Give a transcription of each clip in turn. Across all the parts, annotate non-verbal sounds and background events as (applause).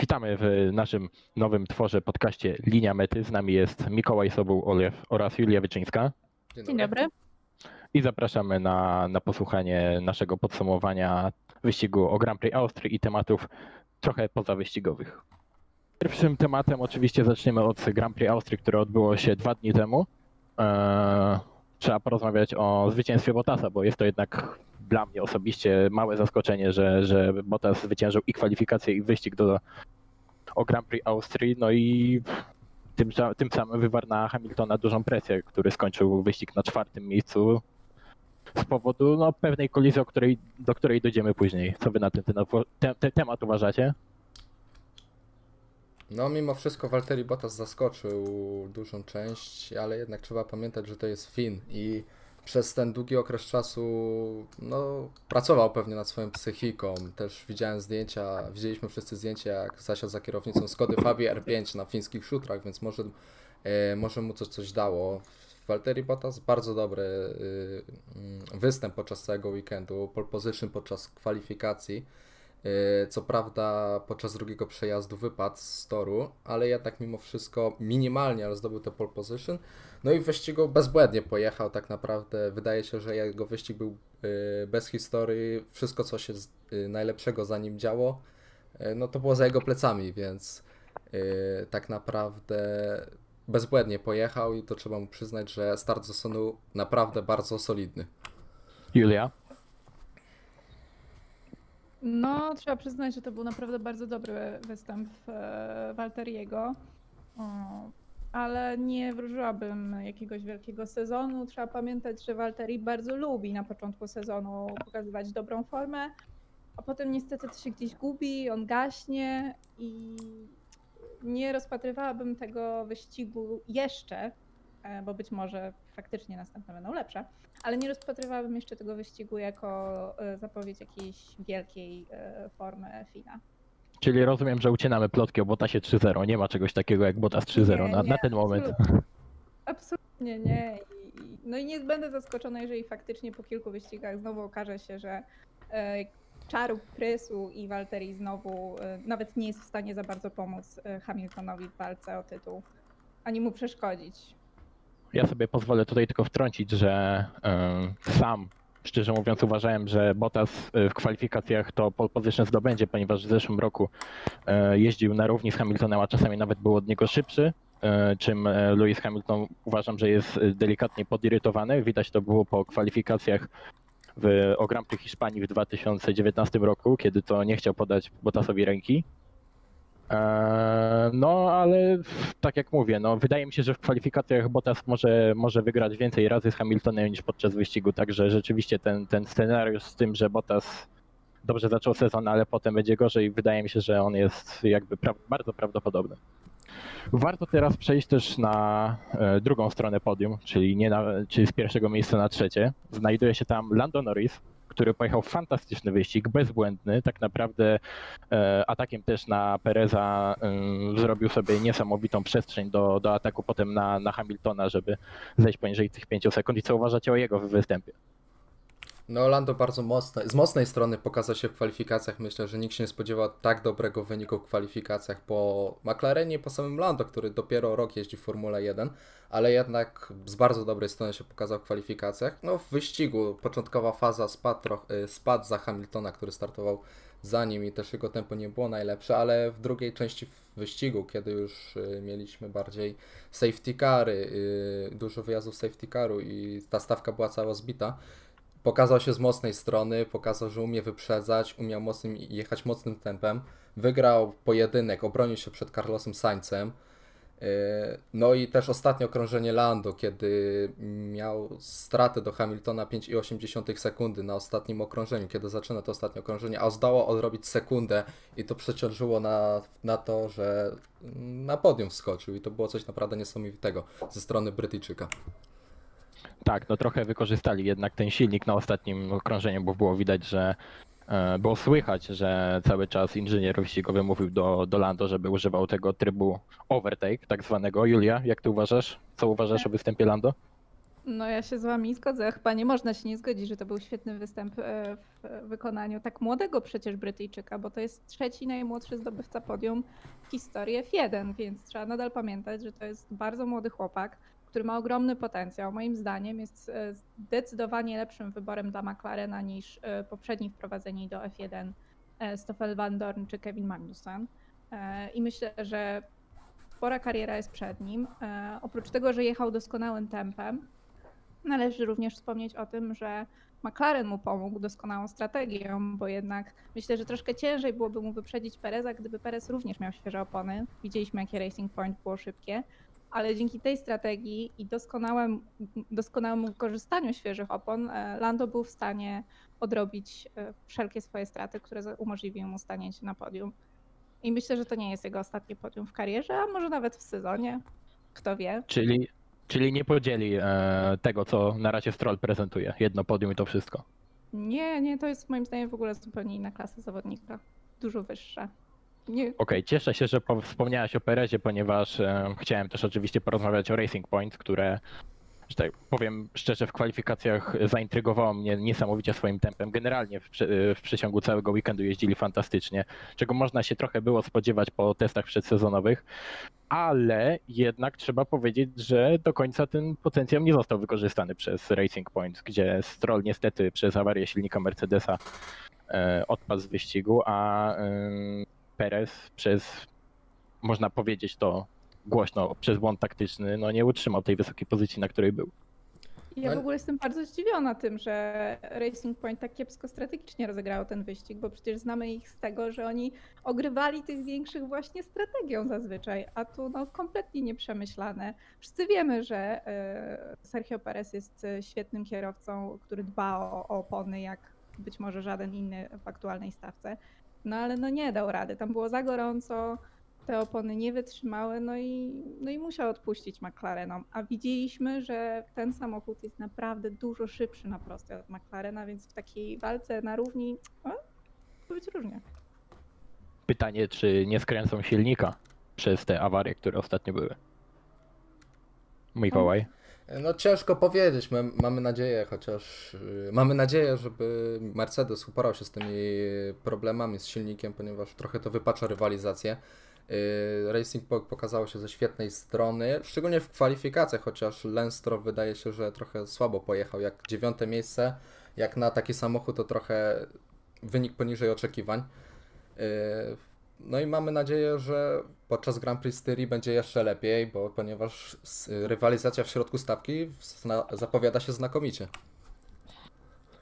Witamy w naszym nowym tworze podcaście Linia Mety. Z nami jest Mikołaj Sobuł-Olew oraz Julia Wyczyńska. Dzień dobry. I zapraszamy na, na posłuchanie naszego podsumowania wyścigu o Grand Prix Austrii i tematów trochę pozawyścigowych. Pierwszym tematem oczywiście zaczniemy od Grand Prix Austrii, które odbyło się dwa dni temu. Eee, trzeba porozmawiać o zwycięstwie Bottasa, bo jest to jednak dla mnie osobiście małe zaskoczenie, że, że Bottas zwyciężył i kwalifikację, i wyścig do, Grand Prix Austrii. No i tym, tym samym wywarł na Hamiltona dużą presję, który skończył wyścig na czwartym miejscu z powodu no, pewnej kolizji, której, do której dojdziemy później. Co wy na ten, ten, te, te, temat uważacie? No, mimo wszystko Valtteri Bottas zaskoczył dużą część, ale jednak trzeba pamiętać, że to jest Fin i przez ten długi okres czasu no, pracował pewnie nad swoją psychiką. Też widziałem zdjęcia, widzieliśmy wszyscy zdjęcia, jak zasiadł za kierownicą Skody Fabii R5 na fińskich szutrach, więc może, e, może mu to coś dało. Valtteri Bottas bardzo dobry y, mm, występ podczas całego weekendu, pole position podczas kwalifikacji. Y, Co prawda podczas drugiego przejazdu wypadł z toru, ale jednak mimo wszystko minimalnie, ale zdobył tę pole position. No i w wyścigu bezbłędnie pojechał tak naprawdę. Wydaje się, że jego wyścig był y, bez historii. Wszystko co się y, najlepszego za nim działo, no to było za jego plecami, więc tak naprawdę bezbłędnie pojechał i to trzeba mu przyznać, że start z Sonu naprawdę bardzo solidny. Julia? No, trzeba przyznać, że to był naprawdę bardzo dobry występ e, Walteriego. Ale nie wróżyłabym jakiegoś wielkiego sezonu. Trzeba pamiętać, że Walteri bardzo lubi na początku sezonu pokazywać dobrą formę, a potem niestety to się gdzieś gubi, on gaśnie i nie rozpatrywałabym tego wyścigu jeszcze, bo być może faktycznie następne będą lepsze, ale nie rozpatrywałabym jeszcze tego wyścigu jako e, zapowiedź jakiejś wielkiej e, formy Fina. Czyli rozumiem, że ucinamy plotki o Bottasie 3-0. Nie ma czegoś takiego jak Bottas 3-0 Nie, na, na ten moment. absolutnie. (laughs) Absolutnie nie. I, no i nie będę zaskoczona, jeżeli faktycznie po kilku wyścigach znowu okaże się, że e, czaru Prysu i Walteri znowu e, nawet nie jest w stanie za bardzo pomóc e, Hamiltonowi w walce o tytuł, ani mu przeszkodzić. Ja sobie pozwolę tutaj tylko wtrącić, że y, sam, szczerze mówiąc, uważałem, że Bottas y, w kwalifikacjach to pole position zdobędzie, ponieważ w zeszłym roku y, jeździł na równi z Hamiltonem, a czasami nawet był od niego szybszy. Czym Lewis Hamilton uważam, że jest delikatnie podirytowany. Widać to było po kwalifikacjach w, o Hiszpanii w 2019 roku, kiedy to nie chciał podać Bottasowi ręki. Eee, No, ale tak jak mówię, no, wydaje mi się, że w kwalifikacjach Bottas może, może wygrać więcej razy z Hamiltonem niż podczas wyścigu, także rzeczywiście ten, ten scenariusz z tym, że Bottas dobrze zaczął sezon, ale potem będzie gorzej, wydaje mi się, że on jest jakby pra bardzo prawdopodobny. Warto teraz przejść też na e, drugą stronę podium, czyli, nie na, czyli z pierwszego miejsca na trzecie. Znajduje się tam Lando Norris, który pojechał fantastyczny wyścig, bezbłędny, tak naprawdę e, atakiem też na Pereza e, zrobił sobie niesamowitą przestrzeń do, do ataku potem na, na Hamiltona, żeby zejść poniżej tych 5 sekund. I co uważacie o jego występie? No, Lando bardzo mocno, z mocnej strony pokazał się w kwalifikacjach. Myślę, że nikt się nie spodziewał tak dobrego wyniku w kwalifikacjach po McLarenie i po samym Lando, który dopiero rok jeździ w Formule 1, ale jednak z bardzo dobrej strony się pokazał w kwalifikacjach. No, w wyścigu początkowa faza spadł, y, spadł za Hamiltona, który startował za nim i też jego tempo nie było najlepsze, ale w drugiej części wyścigu, kiedy już y, mieliśmy bardziej safety cary, y, dużo wyjazdów safety caru i ta stawka była cała zbita, pokazał się z mocnej strony, pokazał, że umie wyprzedzać, umiał mocnym, jechać mocnym tempem, wygrał pojedynek, obronił się przed Carlosem Sainzem. Yy, No i też ostatnie okrążenie Lando, kiedy miał stratę do Hamiltona 5,8 sekundy na ostatnim okrążeniu, kiedy zaczyna to ostatnie okrążenie, a zdało odrobić sekundę i to przeciążyło na, na to, że na podium wskoczył i to było coś naprawdę niesamowitego ze strony Brytyjczyka. Tak, no trochę wykorzystali jednak ten silnik na ostatnim okrążeniu, bo było widać, że e, było słychać, że cały czas inżynier wyścigowy mówił do, do Lando, żeby używał tego trybu overtake, tak zwanego. Julia, jak ty uważasz? Co uważasz o występie Lando? No ja się z wami zgodzę. Chyba nie można się nie zgodzić, że to był świetny występ e, w wykonaniu tak młodego przecież Brytyjczyka, bo to jest trzeci najmłodszy zdobywca podium w historii F1, więc trzeba nadal pamiętać, że to jest bardzo młody chłopak, który ma ogromny potencjał. Moim zdaniem jest e, zdecydowanie lepszym wyborem dla McLarena niż e, poprzedni wprowadzeni do F1 e, Stoffel Van Dorn czy Kevin Magnussen. I myślę, że spora kariera jest przed nim. Oprócz tego, że jechał doskonałym tempem, Należy również wspomnieć o tym, że McLaren mu pomógł doskonałą strategią, bo jednak myślę, że troszkę ciężej byłoby mu wyprzedzić Pereza, gdyby Perez również miał świeże opony. Widzieliśmy, jakie Racing Point było szybkie, ale dzięki tej strategii i doskonałym, doskonałemu wykorzystaniu świeżych opon, e, Lando był w stanie odrobić e, wszelkie swoje straty, które umożliwiły mu stanięcie na podium. I myślę, że to nie jest jego ostatnie podium w karierze, a może nawet w sezonie. Kto wie. Czyli, czyli nie podzieli e, tego, co na razie Stroll prezentuje. Jedno podium i to wszystko. Nie, nie, to jest moim zdaniem w ogóle zupełnie inna klasa zawodnika. Dużo wyższa. Nie, Okej, cieszę się, że po- wspomniałaś o Perezie, ponieważ chciałem też oczywiście porozmawiać o Racing Point, które, że tak powiem szczerze, w kwalifikacjach zaintrygowało mnie niesamowicie swoim tempem. Generalnie w, w przeciągu całego weekendu jeździli fantastycznie, czego można się trochę było spodziewać po testach przedsezonowych, ale jednak trzeba powiedzieć, że do końca ten potencjał nie został wykorzystany przez Racing Point, gdzie Stroll niestety przez awarię silnika Mercedesa e, odpadł z wyścigu, a Perez przez, można powiedzieć to głośno, przez błąd taktyczny, no nie utrzymał tej wysokiej pozycji, na której był. ja No- w ogóle jestem bardzo zdziwiona tym, że Racing Point tak kiepsko strategicznie rozegrało ten wyścig, bo przecież znamy ich z tego, że oni ogrywali tych większych właśnie strategią zazwyczaj, a tu no kompletnie nieprzemyślane. Wszyscy wiemy, że e, Sergio Perez jest e, świetnym kierowcą, który dba o, o opony jak być może żaden inny w aktualnej stawce. No ale no nie dał rady. Tam było za gorąco, te opony nie wytrzymały, no i, no i musiał odpuścić McLarenom. A widzieliśmy, że ten samochód jest naprawdę dużo szybszy na prostej od McLarena, więc w takiej walce na równi o, może być różnie. Pytanie, czy nie skręcą silnika przez te awarie, które ostatnio były. Mikołaj. No ciężko powiedzieć, My, mamy nadzieję, chociaż y, mamy nadzieję, żeby Mercedes uporał się z tymi problemami z silnikiem, ponieważ trochę to wypacza rywalizację. Y, Racing Point pokazało się ze świetnej strony, szczególnie w kwalifikacjach, chociaż Lance Stroll wydaje się, że trochę słabo pojechał, jak dziewiąte miejsce, jak na taki samochód to trochę wynik poniżej oczekiwań. Y, No i mamy nadzieję, że podczas Grand Prix Styrii będzie jeszcze lepiej, bo ponieważ s- rywalizacja w środku stawki zapowiada się znakomicie.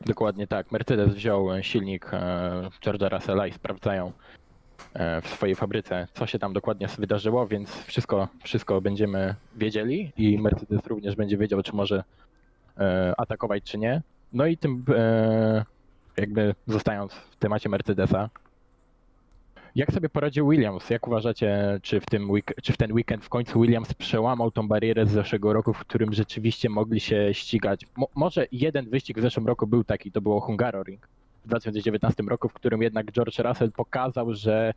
Dokładnie tak. Mercedes wziął e, silnik e, George'a Russella i sprawdzają e, w swojej fabryce, co się tam dokładnie wydarzyło, więc wszystko, wszystko będziemy wiedzieli i Mercedes również będzie wiedział, czy może atakować, czy nie. No i tym jakby zostając w temacie Mercedesa, jak sobie poradził Williams? Jak uważacie, czy w, tym czy w ten weekend w końcu Williams przełamał tą barierę z zeszłego roku, w którym rzeczywiście mogli się ścigać? Mo- może jeden wyścig w zeszłym roku był taki, to było Hungaroring w 2019 roku, w którym jednak George Russell pokazał, że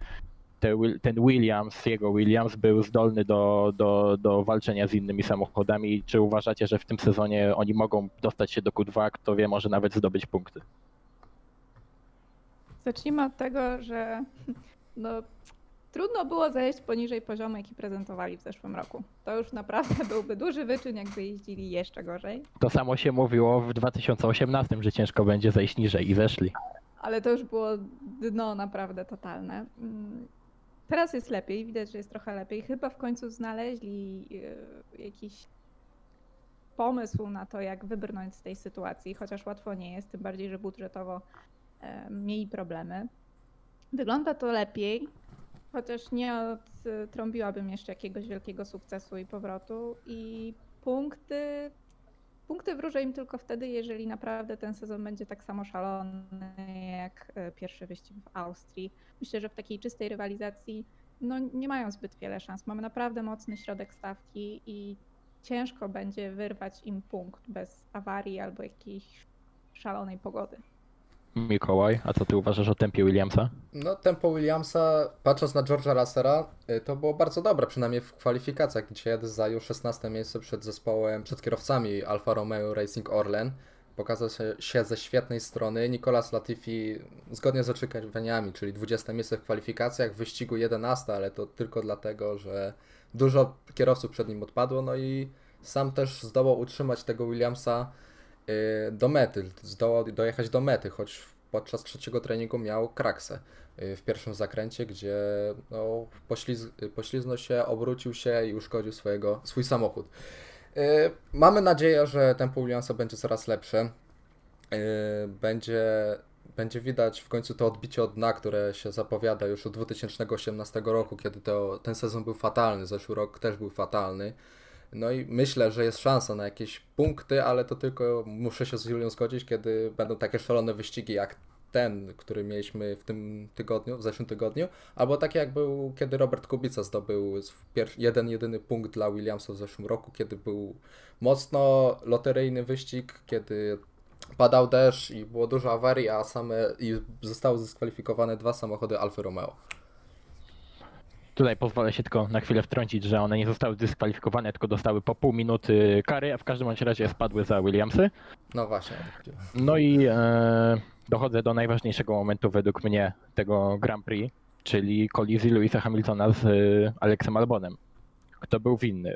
te, ten Williams, jego Williams był zdolny do, do, do walczenia z innymi samochodami. Czy uważacie, że w tym sezonie oni mogą dostać się do Q2, kto wie, może nawet zdobyć punkty? Zacznijmy od tego, że no, trudno było zejść poniżej poziomu, jaki prezentowali w zeszłym roku. To już naprawdę (laughs) byłby duży wyczyn, jakby jeździli jeszcze gorzej. To samo się mówiło w 2018, że ciężko będzie zejść niżej i zeszli. ale to już było dno naprawdę totalne. Mm, Teraz jest lepiej, widać, że jest trochę lepiej. Chyba w końcu znaleźli e, jakiś pomysł na to, jak wybrnąć z tej sytuacji, chociaż łatwo nie jest, tym bardziej, że budżetowo e, mieli problemy. Wygląda to lepiej, chociaż nie odtrąbiłabym jeszcze jakiegoś wielkiego sukcesu i powrotu. I punkty Punkty wróżę im tylko wtedy, jeżeli naprawdę ten sezon będzie tak samo szalony jak e, pierwszy wyścig w Austrii. Myślę, że w takiej czystej rywalizacji no, nie mają zbyt wiele szans. Mamy naprawdę mocny środek stawki i ciężko będzie wyrwać im punkt bez awarii albo jakiejś szalonej pogody. Mikołaj, a co ty uważasz o tempie Williamsa? No, tempo Williamsa, patrząc na George'a Russella, y, to było bardzo dobre, przynajmniej w kwalifikacjach, gdzie jeden zajął 16 miejsce przed zespołem, przed kierowcami Alfa Romeo Racing Orlen. Pokazał się, ze świetnej strony. Nicolas Latifi, zgodnie z oczekiwaniami, czyli 20 miejsce w kwalifikacjach, w wyścigu 11, ale to tylko dlatego, że dużo kierowców przed nim odpadło, no i sam też zdołał utrzymać tego Williamsa do mety, zdołał dojechać do mety, choć podczas trzeciego treningu miał kraksę y, w pierwszym zakręcie, gdzie no, pośliz pośliznął się, obrócił się i uszkodził swojego, swój samochód. Y, Mamy nadzieję, że tempo Williamsa będzie coraz lepsze. Y, Będzie, będzie widać w końcu to odbicie od dna, które się zapowiada już od 2018 roku, kiedy to, ten sezon był fatalny, zeszły rok też był fatalny. No i myślę, że jest szansa na jakieś punkty, ale to tylko muszę się z Julią zgodzić, kiedy będą takie szalone wyścigi jak ten, który mieliśmy w tym tygodniu, w zeszłym tygodniu, albo takie jak był, kiedy Robert Kubica zdobył jeden, jedyny punkt dla Williamsa w zeszłym roku, kiedy był mocno loteryjny wyścig, kiedy padał deszcz i było dużo awarii, a same i zostały zdyskwalifikowane dwa samochody Alfa Romeo. Tutaj pozwolę się tylko na chwilę wtrącić, że one nie zostały dyskwalifikowane, tylko dostały po pół minuty kary, a w każdym bądź razie spadły za Williamsy. No właśnie. No i e, dochodzę do najważniejszego momentu według mnie tego Grand Prix, czyli kolizji Louisa Hamiltona z e, Alexem Albonem. Kto był winny?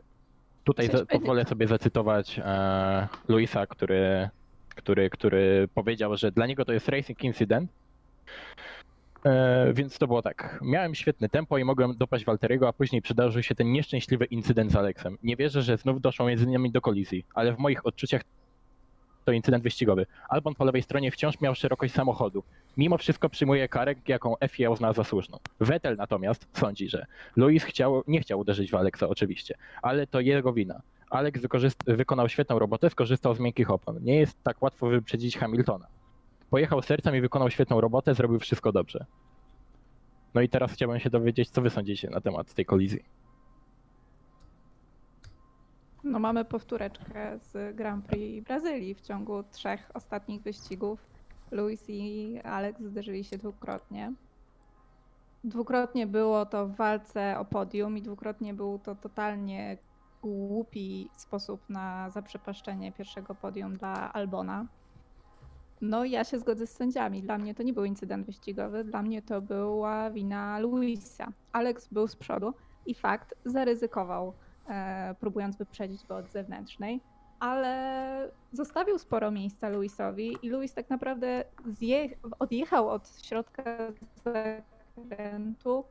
Tutaj za, powiedzieć? pozwolę sobie zacytować e, Louisa, który, który, który powiedział, że dla niego to jest racing incident. E, więc to było tak. Miałem świetne tempo i mogłem dopaść Walteriego, a później przydarzył się ten nieszczęśliwy incydent z Alexem. Nie wierzę, że znów doszło między nami do kolizji, ale w moich odczuciach to incydent wyścigowy. Albon po lewej stronie wciąż miał szerokość samochodu. Mimo wszystko przyjmuje karę, jaką FIA uzna za słuszną. Vettel natomiast sądzi, że Luis chciał, nie chciał uderzyć w Alexa oczywiście, ale to jego wina. Alex wykonał świetną robotę, skorzystał z miękkich opon. Nie jest tak łatwo wyprzedzić Hamiltona. Pojechał sercem i wykonał świetną robotę, zrobił wszystko dobrze. No i teraz chciałbym się dowiedzieć, co wy sądzicie na temat tej kolizji. No mamy powtóreczkę z Grand Prix Brazylii. W ciągu trzech ostatnich wyścigów Luis i Alex zderzyli się dwukrotnie. Dwukrotnie było to w walce o podium i dwukrotnie był to totalnie głupi sposób na zaprzepaszczenie pierwszego podium dla Albona. No ja się zgodzę z sędziami. Dla mnie to nie był incydent wyścigowy, dla mnie to była wina Luisa. Alex był z przodu i fakt zaryzykował e, próbując wyprzedzić go od zewnętrznej, ale zostawił sporo miejsca Luisowi i Luis tak naprawdę odjechał od środka zakrętu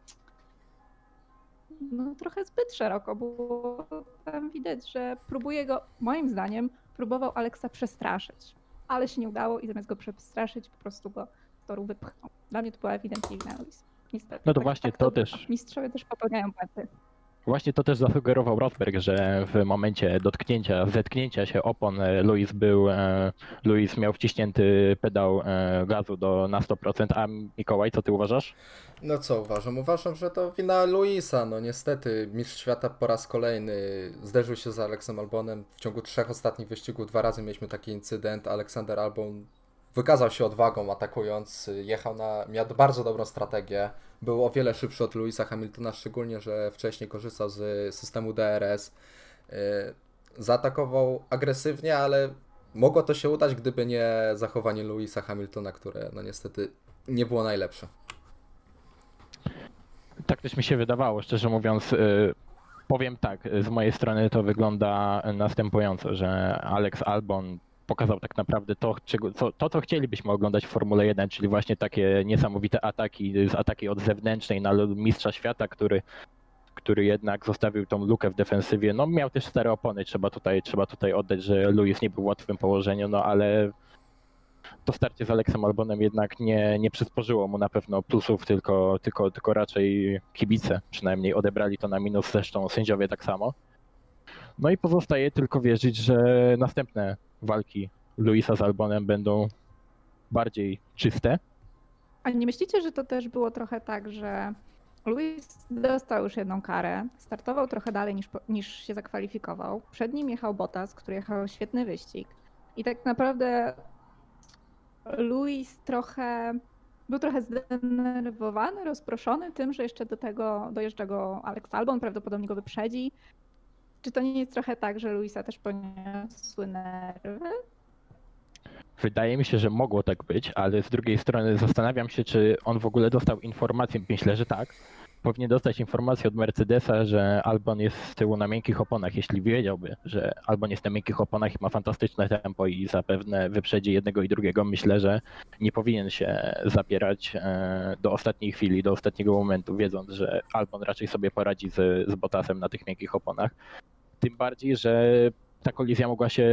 no trochę zbyt szeroko, bo tam widać, że próbuje go, moim zdaniem, próbował Aleksa przestraszyć, ale się nie udało i zamiast go przestraszyć, po prostu go z toru wypchnął. Dla mnie to była ewidentnie wina. Niestety. No to Tak- właśnie tak to bywa. też- Mistrzowie też popełniają błędy. Właśnie to też zasugerował Rosberg, że w momencie dotknięcia, zetknięcia się opon e, Luis był, e, Luis miał wciśnięty pedał e, gazu do, na 100%, a Mikołaj, co ty uważasz? No co uważam? Uważam, że to wina Luisa. No niestety, mistrz świata po raz kolejny zderzył się z Aleksem Albonem. W ciągu trzech ostatnich wyścigów dwa razy mieliśmy taki incydent. Aleksander Albon wykazał się odwagą atakując, jechał na, miał bardzo dobrą strategię. Był o wiele szybszy od Luisa Hamiltona, szczególnie, że wcześniej korzystał z systemu DRS. Yy, Zaatakował agresywnie, ale mogło to się udać, gdyby nie zachowanie Luisa Hamiltona, które no niestety nie było najlepsze. Tak też mi się wydawało, szczerze mówiąc. y, Powiem tak, y, z mojej strony to wygląda następująco, że Alex Albon pokazał tak naprawdę to, czego, co, to, co chcielibyśmy oglądać w Formule 1, czyli właśnie takie niesamowite ataki, ataki od zewnętrznej na mistrza świata, który, który jednak zostawił tą lukę w defensywie. No miał też stare opony, trzeba tutaj, trzeba tutaj oddać, że Lewis nie był w łatwym położeniu, no ale to starcie z Aleksem Albonem jednak nie, nie przysporzyło mu na pewno plusów, tylko, tylko, tylko raczej kibice przynajmniej odebrali to na minus, zresztą sędziowie tak samo. No i pozostaje tylko wierzyć, że następne walki Luisa z Albonem będą bardziej czyste. A nie myślicie, że to też było trochę tak, że Luis dostał już jedną karę, startował trochę dalej niż, niż się zakwalifikował. Przed nim jechał Bottas, który jechał świetny wyścig. I tak naprawdę Luis trochę był trochę zdenerwowany, rozproszony tym, że jeszcze do tego dojeżdża go Alex Albon, prawdopodobnie go wyprzedzi. Czy to nie jest trochę tak, że Luisa też poniosły nerwy? Wydaje mi się, że mogło tak być, ale z drugiej strony zastanawiam się, czy on w ogóle dostał informację. Myślę, że tak. Powinien dostać informację od Mercedesa, że Albon jest z tyłu na miękkich oponach. Jeśli wiedziałby, że Albon jest na miękkich oponach i ma fantastyczne tempo i zapewne wyprzedzi jednego i drugiego, myślę, że nie powinien się zapierać e, do ostatniej chwili, do ostatniego momentu, wiedząc, że Albon raczej sobie poradzi z, z Bottasem na tych miękkich oponach. Tym bardziej, że ta kolizja mogła się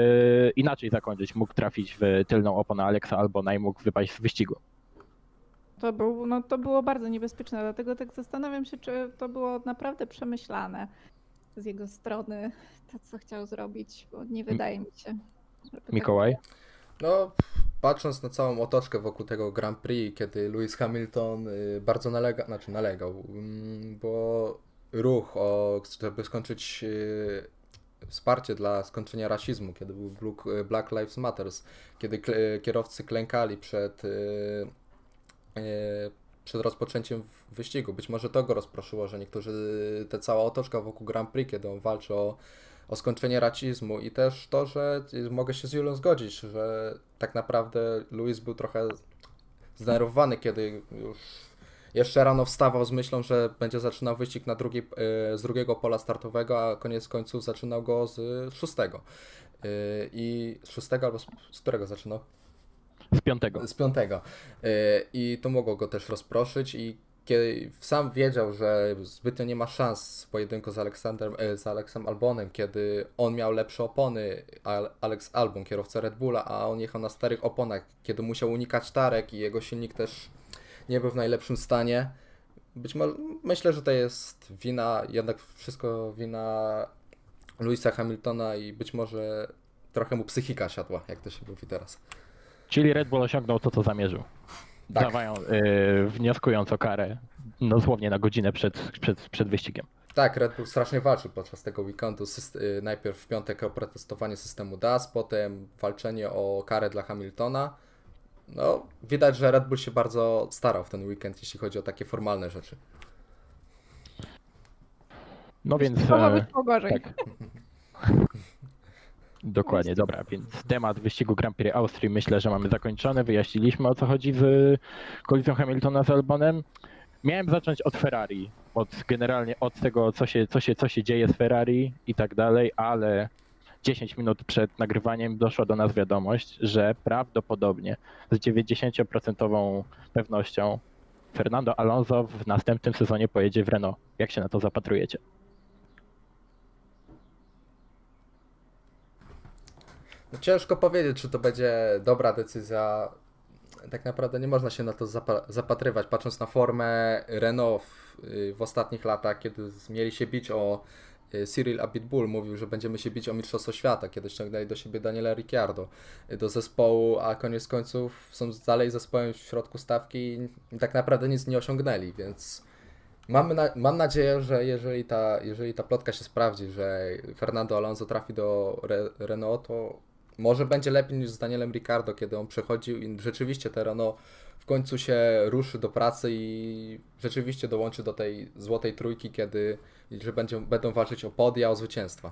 inaczej zakończyć. Mógł trafić w tylną oponę Alexa Albona i mógł wypaść z wyścigu. To, był, no, to było bardzo niebezpieczne, dlatego tak zastanawiam się, czy to było naprawdę przemyślane z jego strony, to co chciał zrobić, bo nie wydaje mi się. tak Mikołaj? No, patrząc na całą otoczkę wokół tego Grand Prix, kiedy Lewis Hamilton y, bardzo nalega, znaczy nalegał, mm, bo ruch, o, żeby skończyć y, wsparcie dla skończenia rasizmu, kiedy był Black Lives Matters, kiedy kierowcy klękali przed, y, y, przed rozpoczęciem wyścigu. Być może to go rozproszyło, że niektórzy, te cała otoczka wokół Grand Prix, kiedy on walczy o o skończenie rasizmu i też to, że mogę się z Julą zgodzić, że tak naprawdę Luis był trochę zdenerwowany, kiedy już jeszcze rano wstawał z myślą, że będzie zaczynał wyścig na drugiej, e, z drugiego pola startowego, a koniec końców zaczynał go z szóstego. E, I z szóstego albo z, z którego zaczynał? Z piątego. Z piątego. Y, I to mogło go też rozproszyć i kiedy sam wiedział, że zbytnio nie ma szans w pojedynku z, Aleksander, e, z Alexem Albonem, kiedy on miał lepsze opony, Al- Alex Albon, kierowca Red Bulla, a on jechał na starych oponach, kiedy musiał unikać tarek i jego silnik też nie był w najlepszym stanie. Być może, myślę, że to jest wina, jednak wszystko wina Louisa Hamiltona i być może trochę mu psychika siadła, jak to się mówi teraz. Czyli Red Bull osiągnął to, co zamierzył. Tak. Dawają, y, wnioskując o karę dosłownie na godzinę przed, przed, przed wyścigiem. Tak, Red Bull strasznie walczył podczas tego weekendu. Y, najpierw w piątek o protestowanie systemu DAS, potem walczenie o karę dla Hamiltona. No, widać, że Red Bull się bardzo starał w ten weekend, jeśli chodzi o takie formalne rzeczy. No więc. Mogło e, być gorzej. tak. (laughs) Dokładnie, dobra, więc temat wyścigu Grand Prix Austrii myślę, że mamy zakończony. Wyjaśniliśmy o co chodzi z kolizją Hamiltona z Albonem. Miałem zacząć od Ferrari, od generalnie od tego, co się, co się, co się dzieje z Ferrari i tak dalej, ale 10 minut przed nagrywaniem doszła do nas wiadomość, że prawdopodobnie z 90% pewnością Fernando Alonso w następnym sezonie pojedzie w Renault. Jak się na to zapatrujecie? No, ciężko powiedzieć, czy to będzie dobra decyzja. Tak naprawdę nie można się na to zapa- zapatrywać, patrząc na formę Renault w, y, w ostatnich latach, kiedy mieli się bić o Cyril Abitbull mówił, że będziemy się bić o Mistrzostwo Świata, kiedy ściągnęli do siebie Daniela Ricciardo. Y, do zespołu, a koniec końców są dalej zespołem w środku stawki i tak naprawdę nic nie osiągnęli, więc mamy na, mam nadzieję, że jeżeli ta, jeżeli ta plotka się sprawdzi, że Fernando Alonso trafi do Re, Renault, to może będzie lepiej niż z Danielem Ricardo, kiedy on przechodził i rzeczywiście te Renault w końcu się ruszy do pracy i rzeczywiście dołączy do tej złotej trójki, kiedy że będzie, będą walczyć o podia, o zwycięstwa.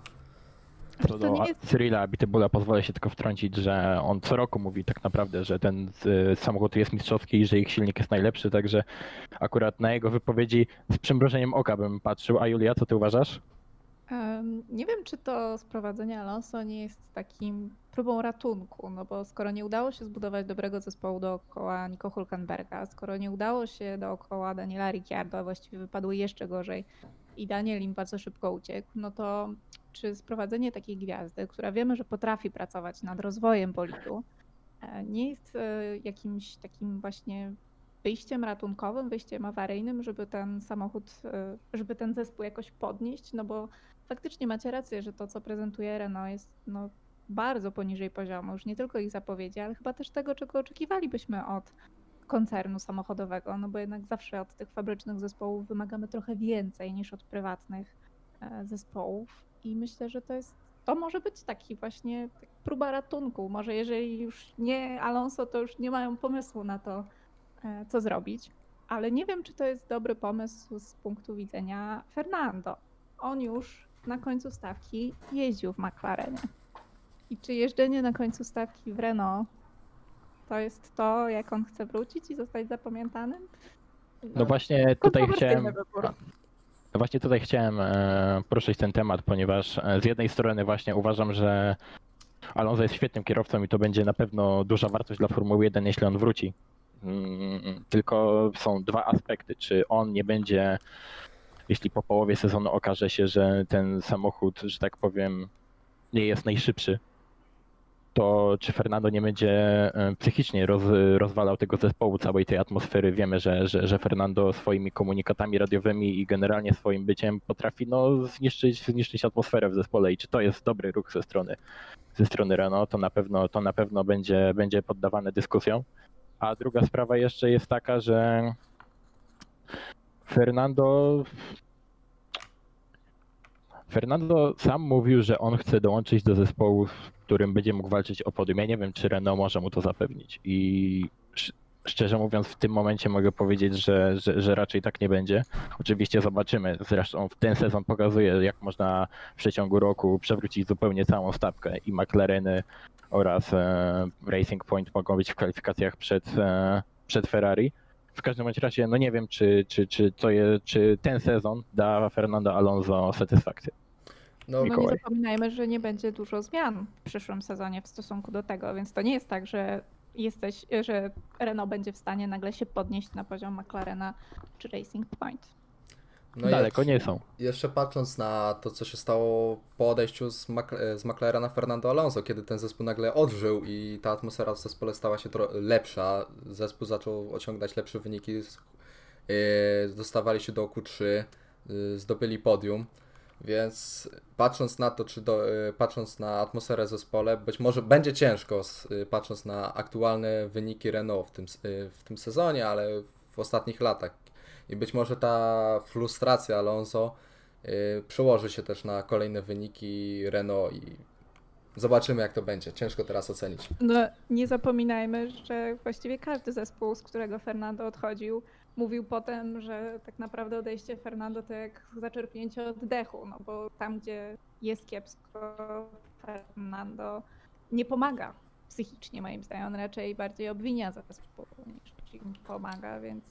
A Co do Cyrila Abiteboula pozwolę się tylko wtrącić, że on co roku mówi tak naprawdę, że ten y, samochód jest mistrzowski i że ich silnik jest najlepszy, także akurat na jego wypowiedzi z przymrużeniem oka bym patrzył. A Julia, co ty uważasz? Em, Nie wiem, czy to sprowadzenie Alonso nie jest takim próbą ratunku, no bo skoro nie udało się zbudować dobrego zespołu dookoła Nico Hulkenberga, skoro nie udało się dookoła Daniela Ricciardo, a właściwie wypadło jeszcze gorzej i Daniel im bardzo szybko uciekł, no to czy sprowadzenie takiej gwiazdy, która wiemy, że potrafi pracować nad rozwojem bolidu, e, nie jest e, jakimś takim właśnie wyjściem ratunkowym, wyjściem awaryjnym, żeby ten samochód, e, żeby ten zespół jakoś podnieść, no bo faktycznie macie rację, że to, co prezentuje Renault jest no, bardzo poniżej poziomu, już nie tylko ich zapowiedzi, ale chyba też tego, czego oczekiwalibyśmy od koncernu samochodowego, no bo jednak zawsze od tych fabrycznych zespołów wymagamy trochę więcej niż od prywatnych e, zespołów i myślę, że to jest to może być taki właśnie próba ratunku. Może jeżeli już nie Alonso, to już nie mają pomysłu na to, e, co zrobić. Ale nie wiem, czy to jest dobry pomysł z punktu widzenia Fernando. On już na końcu stawki jeździł w McLarenie. I czy jeżdżenie na końcu stawki w Renault to jest to, jak on chce wrócić i zostać zapamiętanym? No właśnie tutaj chciałem. wybór. No właśnie tutaj chciałem e, poruszyć ten temat, ponieważ e, z jednej strony właśnie uważam, że Alonso jest świetnym kierowcą i to będzie na pewno duża wartość dla Formuły 1, jeśli on wróci. Mm, Tylko są dwa aspekty. Czy on nie będzie, jeśli po połowie sezonu okaże się, że ten samochód, że tak powiem, nie jest najszybszy, to czy Fernando nie będzie e, psychicznie roz, rozwalał tego zespołu, całej tej atmosfery. Wiemy, że, że, że Fernando swoimi komunikatami radiowymi i generalnie swoim byciem potrafi no, zniszczyć, zniszczyć atmosferę w zespole i czy to jest dobry ruch ze strony, ze strony Renault, to na pewno, to na pewno będzie, będzie poddawane dyskusjom. A druga sprawa jeszcze jest taka, że Fernando Fernando sam mówił, że on chce dołączyć do zespołu, w którym będzie mógł walczyć o podium. Ja nie wiem, czy Renault może mu to zapewnić. I sz- szczerze mówiąc, w tym momencie mogę powiedzieć, że, że, że raczej tak nie będzie. Oczywiście zobaczymy. Zresztą ten sezon pokazuje, jak można w przeciągu roku przewrócić zupełnie całą stawkę i McLareny oraz e, Racing Point mogą być w kwalifikacjach przed, e, przed Ferrari. W każdym bądź razie, no nie wiem, czy, czy, czy, to je, czy ten sezon da Fernando Alonso satysfakcję. No, No nie zapominajmy, że nie będzie dużo zmian w przyszłym sezonie w stosunku do tego, więc to nie jest tak, że jesteś, że Renault będzie w stanie nagle się podnieść na poziom McLarena czy Racing Point. no Daleko jeszcze- nie są. Jeszcze patrząc na to, co się stało po odejściu z, Mac- z McLarena Fernando Alonso, kiedy ten zespół nagle odżył i ta atmosfera w zespole stała się tro- lepsza, zespół zaczął osiągać lepsze wyniki, z- yy, dostawali się do Q3, yy, zdobyli podium, więc patrząc na to, czy do, yy, patrząc na atmosferę w zespole, być może będzie ciężko, yy, patrząc na aktualne wyniki Renault w tym, yy, w tym sezonie, ale w ostatnich latach. I być może ta frustracja Alonso przełoży się też na kolejne wyniki Renault i zobaczymy jak to będzie. Ciężko teraz ocenić. No nie zapominajmy, że właściwie każdy zespół, z którego Fernando odchodził, mówił potem, że tak naprawdę odejście Fernando to jak zaczerpnięcie oddechu, no bo tam, gdzie jest kiepsko, Fernando nie pomaga psychicznie moim zdaniem, on raczej bardziej obwinia zespół niż im pomaga, więc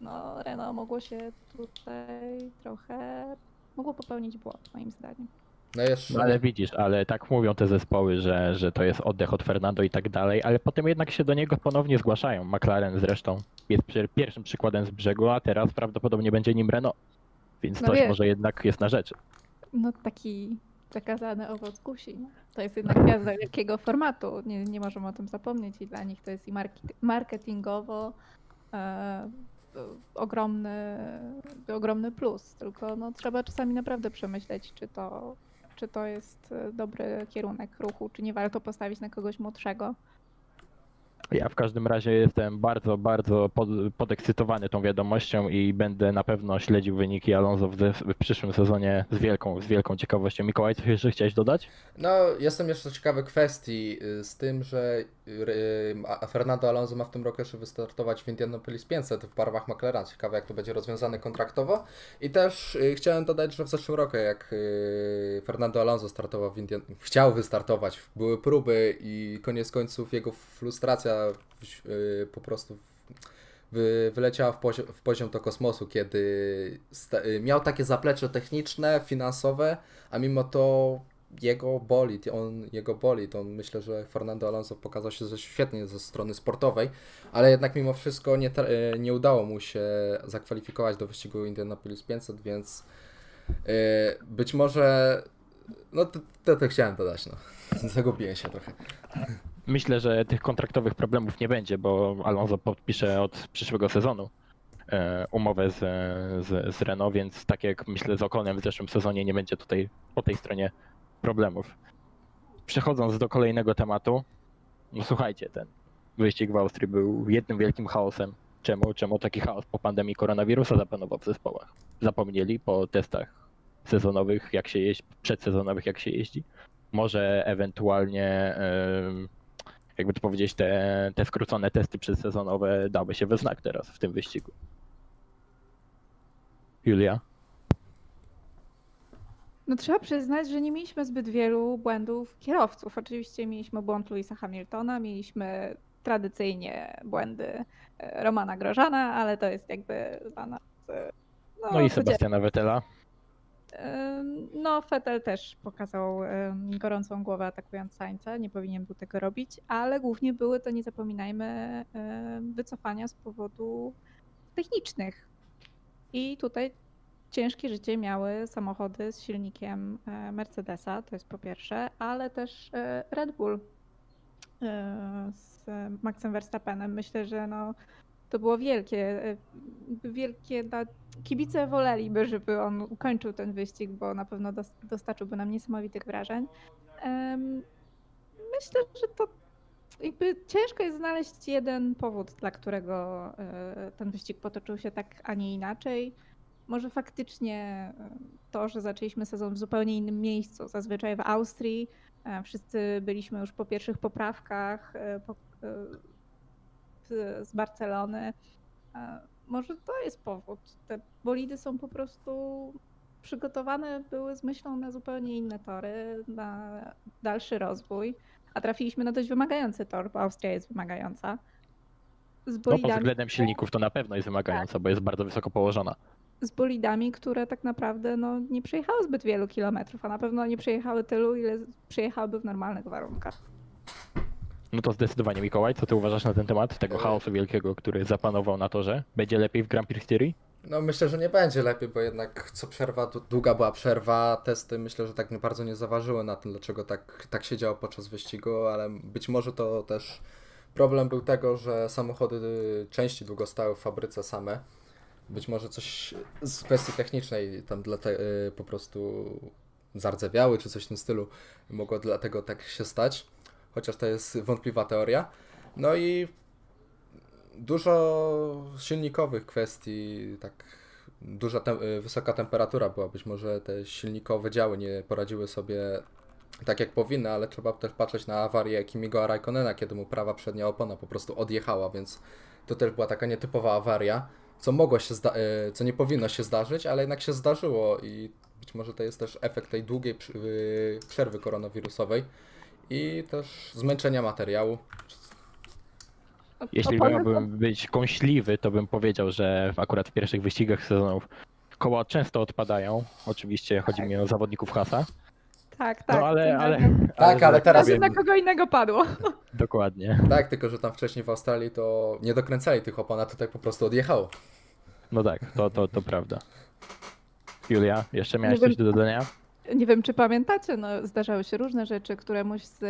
no Renault mogło się tutaj trochę, mogło popełnić błąd moim zdaniem. No jeszcze, No ale widzisz, ale tak mówią te zespoły, że, że to jest oddech od Fernando i tak dalej, ale potem jednak się do niego ponownie zgłaszają. McLaren zresztą jest pierwszym przykładem z brzegu, a teraz prawdopodobnie będzie nim Renault. Więc No coś wiesz. może jednak jest na rzeczy. No taki zakazany owoc kusi. To jest jednak gwiazda wielkiego formatu. Nie, nie możemy o tym zapomnieć i dla nich to jest i marketingowo e, ogromny, ogromny plus. Tylko no, trzeba czasami naprawdę przemyśleć, czy to, czy to jest e, dobry kierunek ruchu, czy nie warto postawić na kogoś młodszego. Ja w każdym razie jestem bardzo, bardzo pod, podekscytowany tą wiadomością i będę na pewno śledził wyniki Alonso w, w przyszłym sezonie z wielką, z wielką ciekawością. Mikołaj, coś jeszcze chciałeś dodać? No, jestem jeszcze ciekawy kwestii y, z tym, że y, a- Fernando Alonso ma w tym roku jeszcze wystartować w Indianapolis 500 w barwach McLaren. Ciekawe, jak to będzie rozwiązane kontraktowo. I też y, chciałem dodać, że w zeszłym roku, jak y, Fernando Alonso startował w Indian... chciał wystartować, były próby i koniec końców jego frustracja y, po prostu wy, wyleciała w poziom, w poziom do kosmosu, kiedy y, miał takie zaplecze techniczne, finansowe, a mimo to jego bolid, on, jego bolid, on myślę, że Fernando Alonso pokazał się ze świetnie ze strony sportowej, ale jednak mimo wszystko nie, y, nie udało mu się zakwalifikować do wyścigu Indianapolis 500, więc y, być może, no to, to, to chciałem dodać, no. (laughs) Zagubiłem się trochę. Myślę, że tych kontraktowych problemów nie będzie, bo Alonso podpisze od przyszłego sezonu e, umowę z, z, z Renault, więc tak jak myślę z Okonem w zeszłym sezonie nie będzie tutaj po tej stronie problemów. Przechodząc do kolejnego tematu, no słuchajcie, ten wyścig w Austrii był jednym wielkim chaosem. Czemu? Czemu taki chaos po pandemii koronawirusa zapanował w zespołach? Zapomnieli po testach sezonowych, jak się jeździ, przedsezonowych, jak się jeździ. może ewentualnie, em, jakby to powiedzieć, te, te skrócone testy przedsezonowe dały się we znak teraz w tym wyścigu. Julia? No trzeba przyznać, że nie mieliśmy zbyt wielu błędów kierowców. Oczywiście mieliśmy błąd Louisa Hamiltona, mieliśmy tradycyjnie błędy e, Romana Grożana, ale to jest jakby dla nas... e, No i codziennie. Sebastiana Vettela. No, Vettel też pokazał gorącą głowę atakując Sainza, nie powinien był tego robić, ale głównie były to, nie zapominajmy, wycofania z powodów technicznych. I tutaj ciężkie życie miały samochody z silnikiem e, Mercedesa, to jest po pierwsze, ale też e, Red Bull e, z Maxem Verstappenem. Myślę, że no, to było wielkie, e, wielkie kibice woleliby, żeby on ukończył ten wyścig, bo na pewno dos- dostarczyłby nam niesamowitych wrażeń. Myślę, że to jakby ciężko jest znaleźć jeden powód, dla którego e, ten wyścig potoczył się tak, a nie inaczej. Może faktycznie e, to, że zaczęliśmy sezon w zupełnie innym miejscu, zazwyczaj w Austrii. Wszyscy byliśmy już po pierwszych poprawkach po, z- Barcelony. E, Może to jest powód. Te bolidy są po prostu przygotowane były z myślą na zupełnie inne tory, na dalszy rozwój, a trafiliśmy na dość wymagający tor, bo Austria jest wymagająca. Z No pod bolidami, względem silników to na pewno jest wymagająca, bo jest bardzo wysoko położona. z bolidami, które tak naprawdę no, nie przejechały zbyt wielu kilometrów, a na pewno nie przejechały tylu, ile przejechałyby w normalnych warunkach. No to zdecydowanie Mikołaj, co ty uważasz na ten temat tego chaosu wielkiego, który zapanował na torze? Będzie lepiej w Grand Prix Theory? No myślę, że nie będzie lepiej, bo jednak co przerwa, długa była przerwa, testy myślę, że tak nie bardzo nie zaważyły na tym, dlaczego tak, tak się działo podczas wyścigu, ale być może to też problem był tego, że samochody części długo stały w fabryce same. Być może coś z kwestii technicznej tam dla te, y, po prostu zardzewiały, czy coś w tym stylu mogło dlatego tak się stać, chociaż to jest wątpliwa teoria. No i dużo silnikowych kwestii, tak duża wysoka temperatura była, być może te silnikowe działy nie poradziły sobie tak jak powinny, ale trzeba też patrzeć na awarię Kimigo Raikkonena, kiedy mu prawa przednia opona po prostu odjechała, więc to też była taka nietypowa awaria, co mogło się y, co nie powinno się zdarzyć, ale jednak się zdarzyło i być może to jest też efekt tej długiej y, przerwy koronawirusowej i też zmęczenia materiału. Jeśli miałbym być kąśliwy, to bym powiedział, że w- akurat w pierwszych wyścigach sezonów koła często odpadają. Oczywiście chodzi mi o zawodników Hasa. Tak, tak. No ale, ale, Tak, że ale tak teraz- powiem, na kogo innego padło. (laughs) Dokładnie. Tak, tylko że tam wcześniej w Australii to nie dokręcali tych opon, a tutaj po prostu odjechało. No tak, to, to, to prawda. Julia, jeszcze miałeś Nie coś do dodania? Nie wiem, czy pamiętacie, no, zdarzały się różne rzeczy. Któremuś z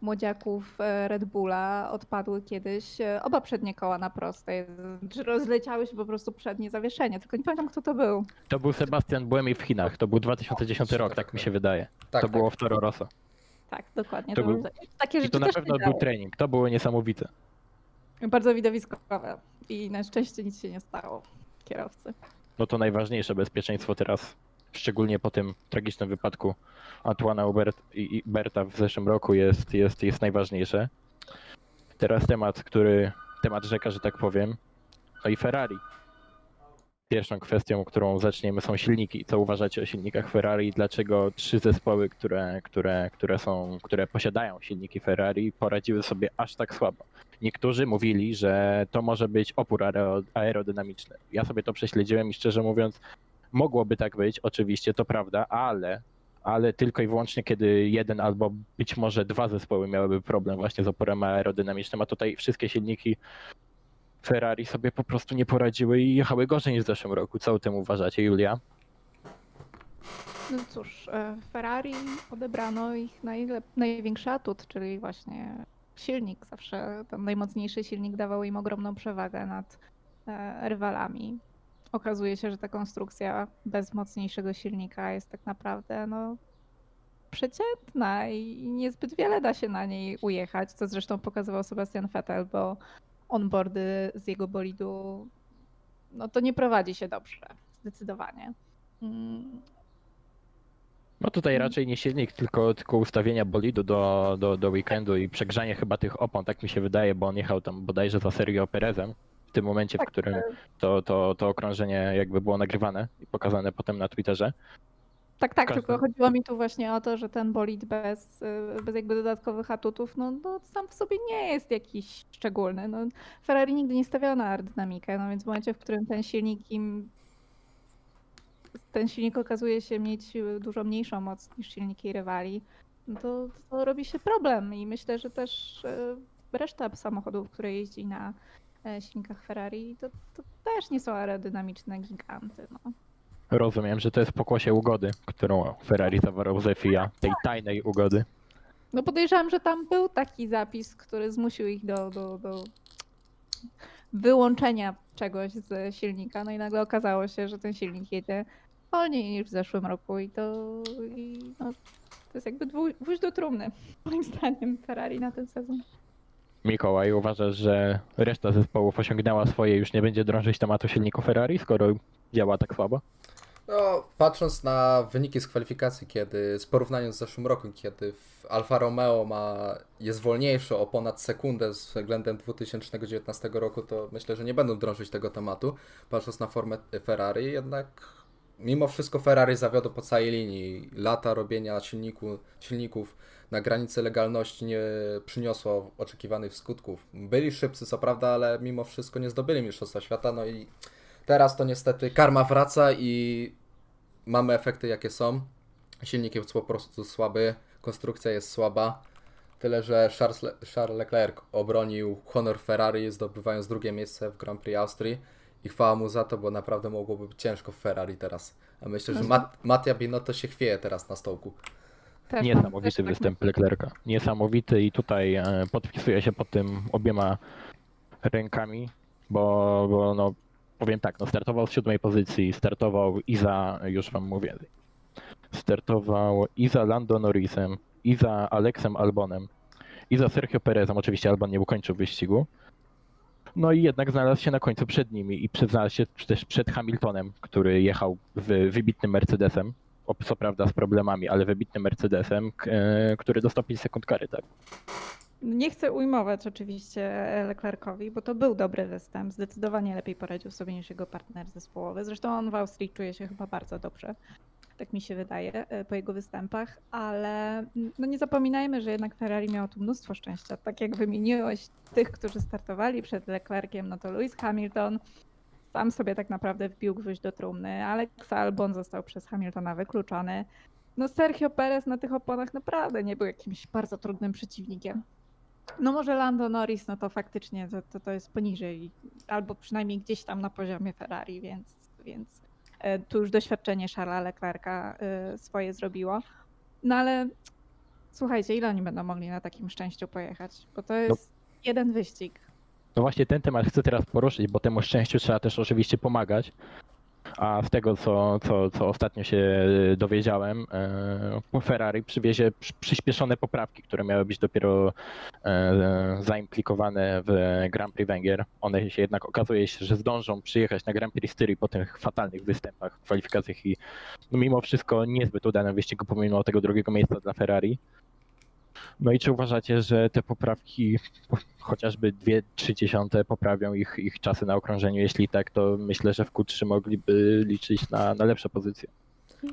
młodziaków e, Red Bulla odpadły kiedyś e, oba przednie koła na prostej. Czy rozleciały się po prostu przednie zawieszenie. Tylko nie pamiętam, kto to był. To był Sebastian Buemi w Chinach. To był 2010 rok, tak mi się wydaje. Tak, To tak. było w Toro Rosso. Tak, dokładnie. To To był-. Takie I rzeczy to na też pewno był trening. To było niesamowite. Bardzo widowiskowe. I na szczęście nic się nie stało kierowcy. No to najważniejsze bezpieczeństwo teraz, szczególnie po tym tragicznym wypadku Antoana Ubert i Berta w zeszłym roku jest, jest, jest najważniejsze. Teraz temat, który, temat rzeka, że tak powiem, no i Ferrari. Pierwszą kwestią, którą zaczniemy są silniki. Co uważacie o silnikach Ferrari dlaczego trzy zespoły, które, które, które, są, które posiadają silniki Ferrari poradziły sobie aż tak słabo? Niektórzy mówili, że to może być opór aero- aerodynamiczny. Ja sobie to prześledziłem i szczerze mówiąc, mogłoby tak być, oczywiście, to prawda, ale, ale tylko i wyłącznie, kiedy jeden albo być może dwa zespoły miałyby problem właśnie z oporem aerodynamicznym, a tutaj wszystkie silniki Ferrari sobie po prostu nie poradziły i jechały gorzej niż w zeszłym roku. Co o tym uważacie, Julia? No cóż, e, Ferrari odebrano ich najlep- największy atut, czyli właśnie silnik. Zawsze ten najmocniejszy silnik dawał im ogromną przewagę nad e, rywalami. Okazuje się, że ta konstrukcja bez mocniejszego silnika jest tak naprawdę no, przeciętna i niezbyt wiele da się na niej ujechać, co zresztą pokazywał Sebastian Vettel, bo onboardy z jego bolidu no to nie prowadzi się dobrze, zdecydowanie. Mm, No tutaj raczej nie silnik, tylko, tylko ustawienia bolidu do, do, do weekendu i przegrzanie chyba tych opon, tak mi się wydaje, bo on jechał tam bodajże za Sergio Perezem w tym momencie, w Tak, którym e, to, to, to okrążenie jakby było nagrywane i pokazane potem na Twitterze. Tak, tak, tylko chodziło mi tu właśnie o to, że ten bolid bez, y, bez jakby dodatkowych atutów, no, no sam w sobie nie jest jakiś szczególny. No, Ferrari nigdy nie stawiało na aerodynamikę, no więc w momencie, w którym ten silnik im ten silnik okazuje się mieć dużo mniejszą moc niż silniki rywali, no to, to robi się problem i myślę, że też y, reszta samochodów, które jeździ na silnikach Ferrari, to, to też nie są aerodynamiczne giganty. No. Rozumiem, że to jest pokłosie ugody, którą Ferrari zawarł ze FIA, tej tajnej ugody. No podejrzewam, że tam był taki zapis, który zmusił ich do, do, do wyłączenia czegoś z silnika. No i nagle okazało się, że ten silnik jedzie wolniej niż w zeszłym roku i to, i no, to jest jakby gwóźdź do trumny, moim zdaniem, Ferrari na ten sezon. Mikołaj, uważasz, że reszta zespołów osiągnęła swoje, już nie będzie drążyć tematu silniku Ferrari, skoro działa tak słabo? No, patrząc na wyniki z kwalifikacji, kiedy z porównaniem z zeszłym rokiem, kiedy Alfa Romeo ma, jest wolniejsze o ponad sekundę względem 2019 roku, to myślę, że nie będą drążyć tego tematu. Patrząc na formę Ferrari, jednak mimo wszystko Ferrari zawiodło po całej linii. Lata robienia silniku, silników na granicy legalności nie przyniosło oczekiwanych skutków. Byli szybcy, co prawda, ale mimo wszystko nie zdobyli Mistrzostwa Świata, no i Teraz to niestety karma wraca i mamy efekty jakie są. Silnik jest po prostu słaby, konstrukcja jest słaba. Tyle, że Charles, Le- Charles Leclerc obronił honor Ferrari, zdobywając drugie miejsce w Grand Prix Austrii. I chwała mu za to, bo naprawdę mogłoby być ciężko w Ferrari teraz. A myślę, że Mat- Mattia Binotto się chwieje teraz na stołku. Też Niesamowity też tak występ Leclerca. Niesamowity i tutaj e, podpisuję się pod tym obiema rękami, bo, bo no, powiem tak, no startował z siódmej pozycji, startował i za, już wam mówię, startował i za Lando Norrisem, i za Alexem Albonem, i za Sergio Perezem, oczywiście Albon nie ukończył wyścigu. No i jednak znalazł się na końcu przed nimi i znalazł się też przed Hamiltonem, który jechał w wybitnym Mercedesem, co prawda z problemami, ale wybitnym Mercedesem, e, który dostał 5 sekund kary, tak? Nie chcę ujmować oczywiście Leclercowi, bo to był dobry występ. Zdecydowanie lepiej poradził sobie niż jego partner zespołowy. Zresztą on w Austrii czuje się chyba bardzo dobrze. Tak mi się wydaje e, po jego występach, ale no nie zapominajmy, że jednak Ferrari miało tu mnóstwo szczęścia. Tak jak wymieniłeś tych, którzy startowali przed Leclerciem, no to Lewis Hamilton sam sobie tak naprawdę wbił gwóźdź do trumny. Alex Albon został przez Hamiltona wykluczony. No Sergio Perez na tych oponach naprawdę nie był jakimś bardzo trudnym przeciwnikiem. No może Lando Norris, no to faktycznie to, to, to jest poniżej, albo przynajmniej gdzieś tam na poziomie Ferrari, więc, więc e, tu już doświadczenie Charlesa Leclerca e, swoje zrobiło. No ale słuchajcie, ile oni będą mogli na takim szczęściu pojechać? Bo to jest jeden wyścig. No właśnie ten temat chcę teraz poruszyć, bo temu szczęściu trzeba też oczywiście pomagać. A z tego, co, co, co ostatnio się dowiedziałem, e, Ferrari przywiezie przy- przyspieszone poprawki, które miały być dopiero e, zaimplikowane w Grand Prix Węgier. One się jednak okazuje się, że zdążą przyjechać na Grand Prix Styrii po tych fatalnych występach w kwalifikacjach i no mimo wszystko niezbyt udanym wyścigu pomimo tego drugiego miejsca dla Ferrari. No i czy uważacie, że te poprawki chociażby 2-3 dziesiąte poprawią ich, ich czasy na okrążeniu? Jeśli tak, to myślę, że w Q3 mogliby liczyć na, na lepsze pozycje.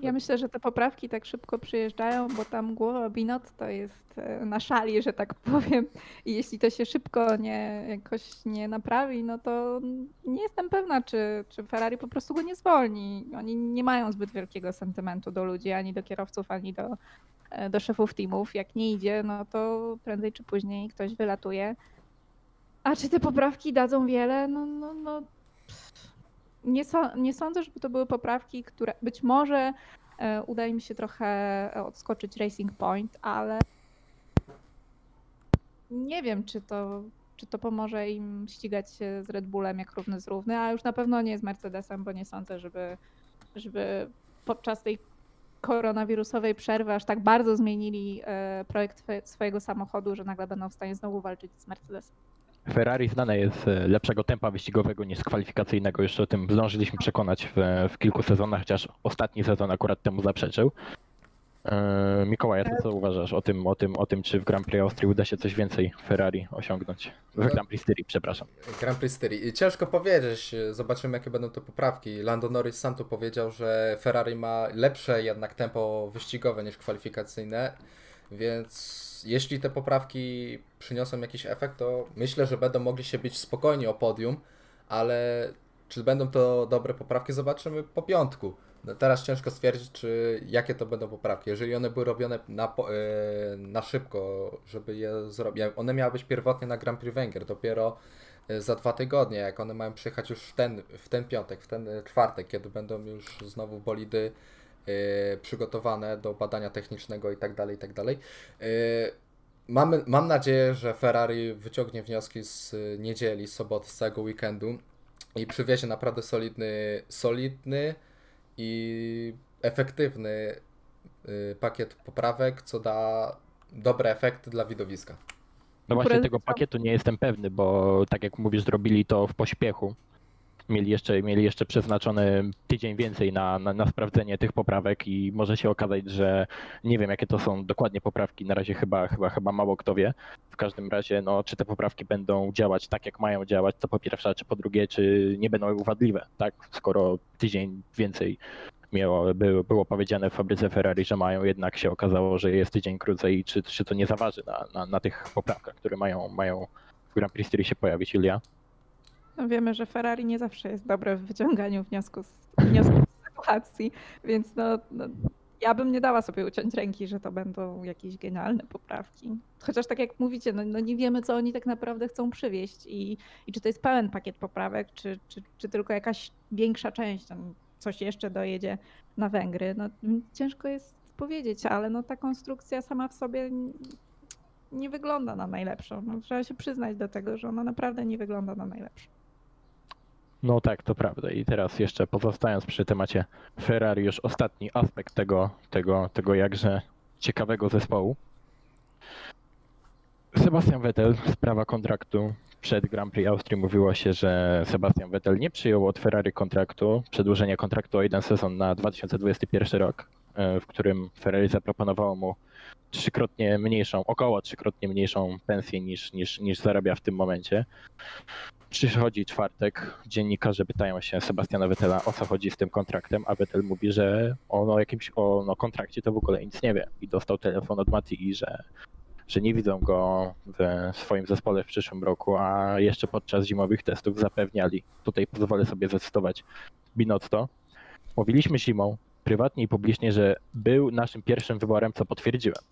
Ja myślę, że te poprawki tak szybko przyjeżdżają, bo tam głowa Binot to jest e, na szali, że tak powiem. I jeśli to się szybko nie, jakoś nie naprawi, no to nie jestem pewna, czy, czy Ferrari po prostu go nie zwolni. Oni nie mają zbyt wielkiego sentymentu do ludzi, ani do kierowców, ani do, e, do szefów teamów. Jak nie idzie, no to prędzej czy później ktoś wylatuje. A czy te poprawki dadzą wiele? No, no, no nie, nie sądzę, żeby to były poprawki, które być może e, uda im się trochę e, odskoczyć Racing Point, ale nie wiem, czy to, czy to pomoże im ścigać się z Red Bullem jak równy z równy, a już na pewno nie z Mercedesem, bo nie sądzę, żeby, żeby podczas tej koronawirusowej przerwy aż tak bardzo zmienili e, projekt swojego samochodu, że nagle będą w stanie znowu walczyć z Mercedesem. Ferrari znane jest e, lepszego tempa wyścigowego niż kwalifikacyjnego. Już o tym zdążyliśmy przekonać w, w kilku sezonach, chociaż ostatni sezon akurat temu zaprzeczył. E, Mikołaj, a ty co uważasz o tym, o tym, o tym, czy w Grand Prix Austrii uda się coś więcej Ferrari osiągnąć? W No- Grand Prix Styrii, przepraszam. Grand Prix Styrii. Ciężko powiedzieć, zobaczymy jakie będą te poprawki. Lando Norris sam tu powiedział, że Ferrari ma lepsze jednak tempo wyścigowe niż kwalifikacyjne, więc jeśli te poprawki przyniosą jakiś efekt, to myślę, że będą mogli się bić spokojnie o podium, ale czy będą to dobre poprawki, zobaczymy po piątku. No teraz ciężko stwierdzić, czy jakie to będą poprawki. Jeżeli one były robione na, e, na szybko, żeby je zrobić. One miały być pierwotnie na Grand Prix Węgier, dopiero e, za dwa tygodnie, jak one mają przyjechać już w ten, w ten piątek, w ten e, czwartek, kiedy będą już znowu bolidy przygotowane do badania technicznego i tak dalej, i tak dalej. E, Mamy, mam nadzieję, że Ferrari wyciągnie wnioski z niedzieli, z soboty, z całego weekendu i przywiezie naprawdę solidny, solidny i efektywny y, pakiet poprawek, co da dobre efekty dla widowiska. No właśnie tego pakietu nie jestem pewny, bo tak jak mówisz, zrobili to w pośpiechu. Mieli jeszcze, mieli jeszcze przeznaczony tydzień więcej na, na, na sprawdzenie tych poprawek i może się okazać, że nie wiem jakie to są dokładnie poprawki, na razie chyba, chyba, chyba mało kto wie. W każdym razie, no, czy te poprawki będą działać tak jak mają działać, to po pierwsze, czy po drugie, czy nie będą wadliwe, tak? Skoro tydzień więcej miało, było, było powiedziane w fabryce Ferrari, że mają, jednak się okazało, że jest tydzień krócej czy, czy to nie zaważy na, na, na tych poprawkach, które mają, mają w Grand Prix Styrii się pojawić, Ilia? No wiemy, że Ferrari nie zawsze jest dobre w wyciąganiu wniosków z, wniosków z sytuacji, więc no, no, ja bym nie dała sobie uciąć ręki, że to będą jakieś genialne poprawki. Chociaż tak jak mówicie, no, no nie wiemy, co oni tak naprawdę chcą przywieźć i, i czy to jest pełen pakiet poprawek, czy, czy, czy tylko jakaś większa część, tam coś jeszcze dojedzie na Węgry. No, ciężko jest powiedzieć, ale no, ta konstrukcja sama w sobie nie wygląda na najlepszą. No, trzeba się przyznać do tego, że ona naprawdę nie wygląda na najlepszą. No tak, to prawda. I teraz jeszcze pozostając przy temacie Ferrari, już ostatni aspekt tego, tego, tego jakże ciekawego zespołu. Sebastian Vettel, sprawa kontraktu. Przed Grand Prix Austrii mówiło się, że Sebastian Vettel nie przyjął od Ferrari kontraktu, przedłużenia kontraktu o jeden sezon na 2021 rok, e, w którym Ferrari zaproponowało mu trzykrotnie mniejszą, około trzykrotnie mniejszą pensję niż, niż, niż zarabia w tym momencie. Przychodzi czwartek, dziennikarze pytają się Sebastiana Vettela o co chodzi z tym kontraktem, a Vettel mówi, że on o jakimś o no, kontrakcie to w ogóle nic nie wie i dostał telefon od Mati, że, że nie widzą go w swoim zespole w przyszłym roku, a jeszcze podczas zimowych testów zapewniali, tutaj pozwolę sobie zacytować Binotto, mówiliśmy zimą, prywatnie i publicznie, że był naszym pierwszym wyborem, co potwierdziłem.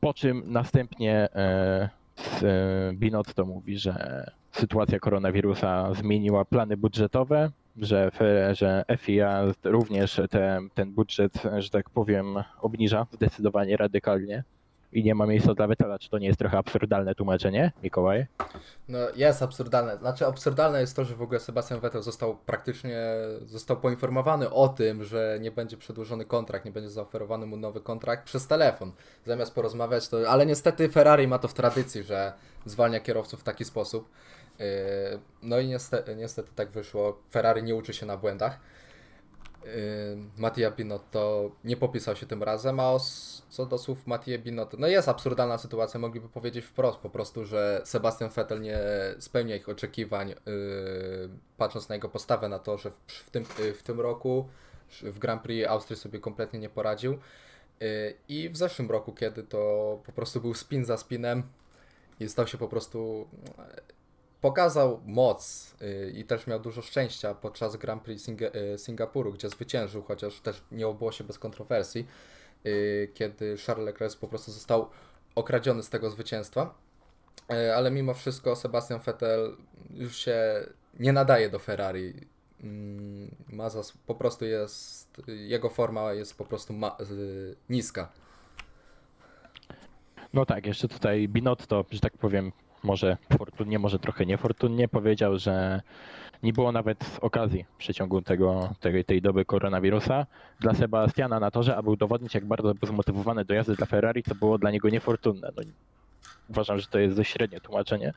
Po czym następnie e, e, Binotto mówi, że sytuacja koronawirusa zmieniła plany budżetowe, że, że FIA również te, ten budżet, że tak powiem, obniża zdecydowanie radykalnie i nie ma miejsca dla Vettela. Czy to nie jest trochę absurdalne tłumaczenie, Mikołaj? No jest absurdalne. Znaczy absurdalne jest to, że w ogóle Sebastian Vettel został praktycznie został poinformowany o tym, że nie będzie przedłużony kontrakt, nie będzie zaoferowany mu nowy kontrakt przez telefon. Zamiast porozmawiać to, ale niestety Ferrari ma to w tradycji, że zwalnia kierowców w taki sposób. Yy, No i niestety, niestety tak wyszło. Ferrari nie uczy się na błędach. Yy, Mattia Binotto nie popisał się tym razem, a os- co do słów Mattia Binotto, no jest absurdalna sytuacja, mogliby powiedzieć wprost po prostu, że Sebastian Vettel nie spełnia ich oczekiwań, yy, patrząc na jego postawę na to, że w, w, tym, yy, w tym roku w Grand Prix Austrii sobie kompletnie nie poradził. Yy, I w zeszłym roku, kiedy to po prostu był spin za spinem i stał się po prostu pokazał moc y, i też miał dużo szczęścia podczas Grand Prix Singa- y, Singapuru, gdzie zwyciężył, chociaż też nie obyło się bez kontrowersji, y, kiedy Charles Leclerc po prostu został okradziony z tego zwycięstwa. Ale mimo wszystko Sebastian Vettel już się nie nadaje do Ferrari. Mm, Ma po prostu jest, jego forma jest po prostu niska. No tak, jeszcze tutaj Binotto, że tak powiem, może fortunnie, może trochę niefortunnie powiedział, że nie było nawet okazji w przeciągu tego, tej, tej doby koronawirusa dla Sebastiana na torze, aby udowodnić, jak bardzo był zmotywowany do jazdy dla Ferrari, co było dla niego niefortunne. No, uważam, że to jest dość średnie tłumaczenie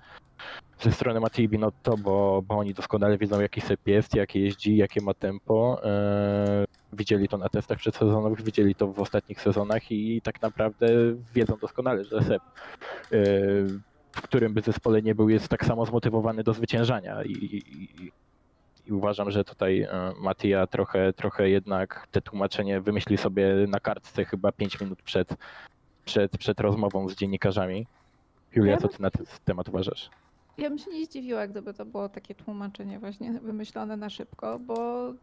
ze strony Mattei Binotto, bo, bo oni doskonale wiedzą, jaki syp jest, jak jeździ, jakie ma tempo. Eee, widzieli to na testach przedsezonowych, widzieli to w ostatnich sezonach i tak naprawdę wiedzą doskonale, że Seb, yy, w którym by zespole nie był, jest tak samo zmotywowany do zwyciężania i, i, i uważam, że tutaj e, Matija trochę, trochę jednak te tłumaczenie wymyśli sobie na kartce chyba 5 minut przed, przed, przed rozmową z dziennikarzami. Julia, co ty na ten temat uważasz? Ja bym się nie zdziwiła, gdyby to było takie tłumaczenie właśnie wymyślone na szybko, bo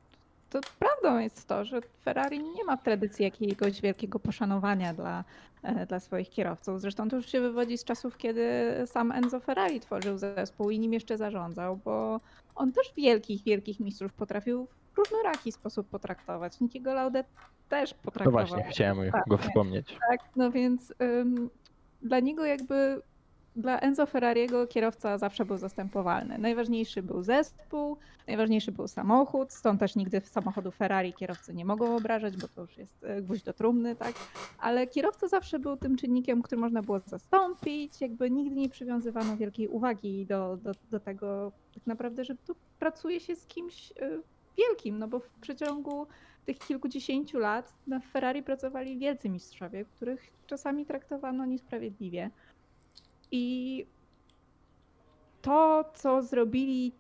to prawdą jest to, że Ferrari nie ma w tradycji jakiegoś wielkiego poszanowania dla, e, dla swoich kierowców. Zresztą to już się wywodzi z czasów, kiedy sam Enzo Ferrari tworzył zespół i nim jeszcze zarządzał, bo on też wielkich, wielkich mistrzów potrafił w różnoraki sposób potraktować. Nikiego Laudet też No potraktował. właśnie, chciałem tak, go nie. wspomnieć. Tak, no więc ym, dla niego jakby, dla Enzo Ferrariego kierowca zawsze był zastępowalny. Najważniejszy był zespół, najważniejszy był samochód, stąd też nigdy w samochodu Ferrari kierowcy nie mogą obrażać, bo to już jest e, gwóźdź do trumny, tak? Ale kierowca zawsze był tym czynnikiem, który można było zastąpić, jakby nigdy nie przywiązywano wielkiej uwagi do, do, do tego tak naprawdę, że tu pracuje się z kimś y, wielkim, no bo w przeciągu tych kilkudziesięciu lat na Ferrari pracowali wielcy mistrzowie, których czasami traktowano niesprawiedliwie. I to, co zrobili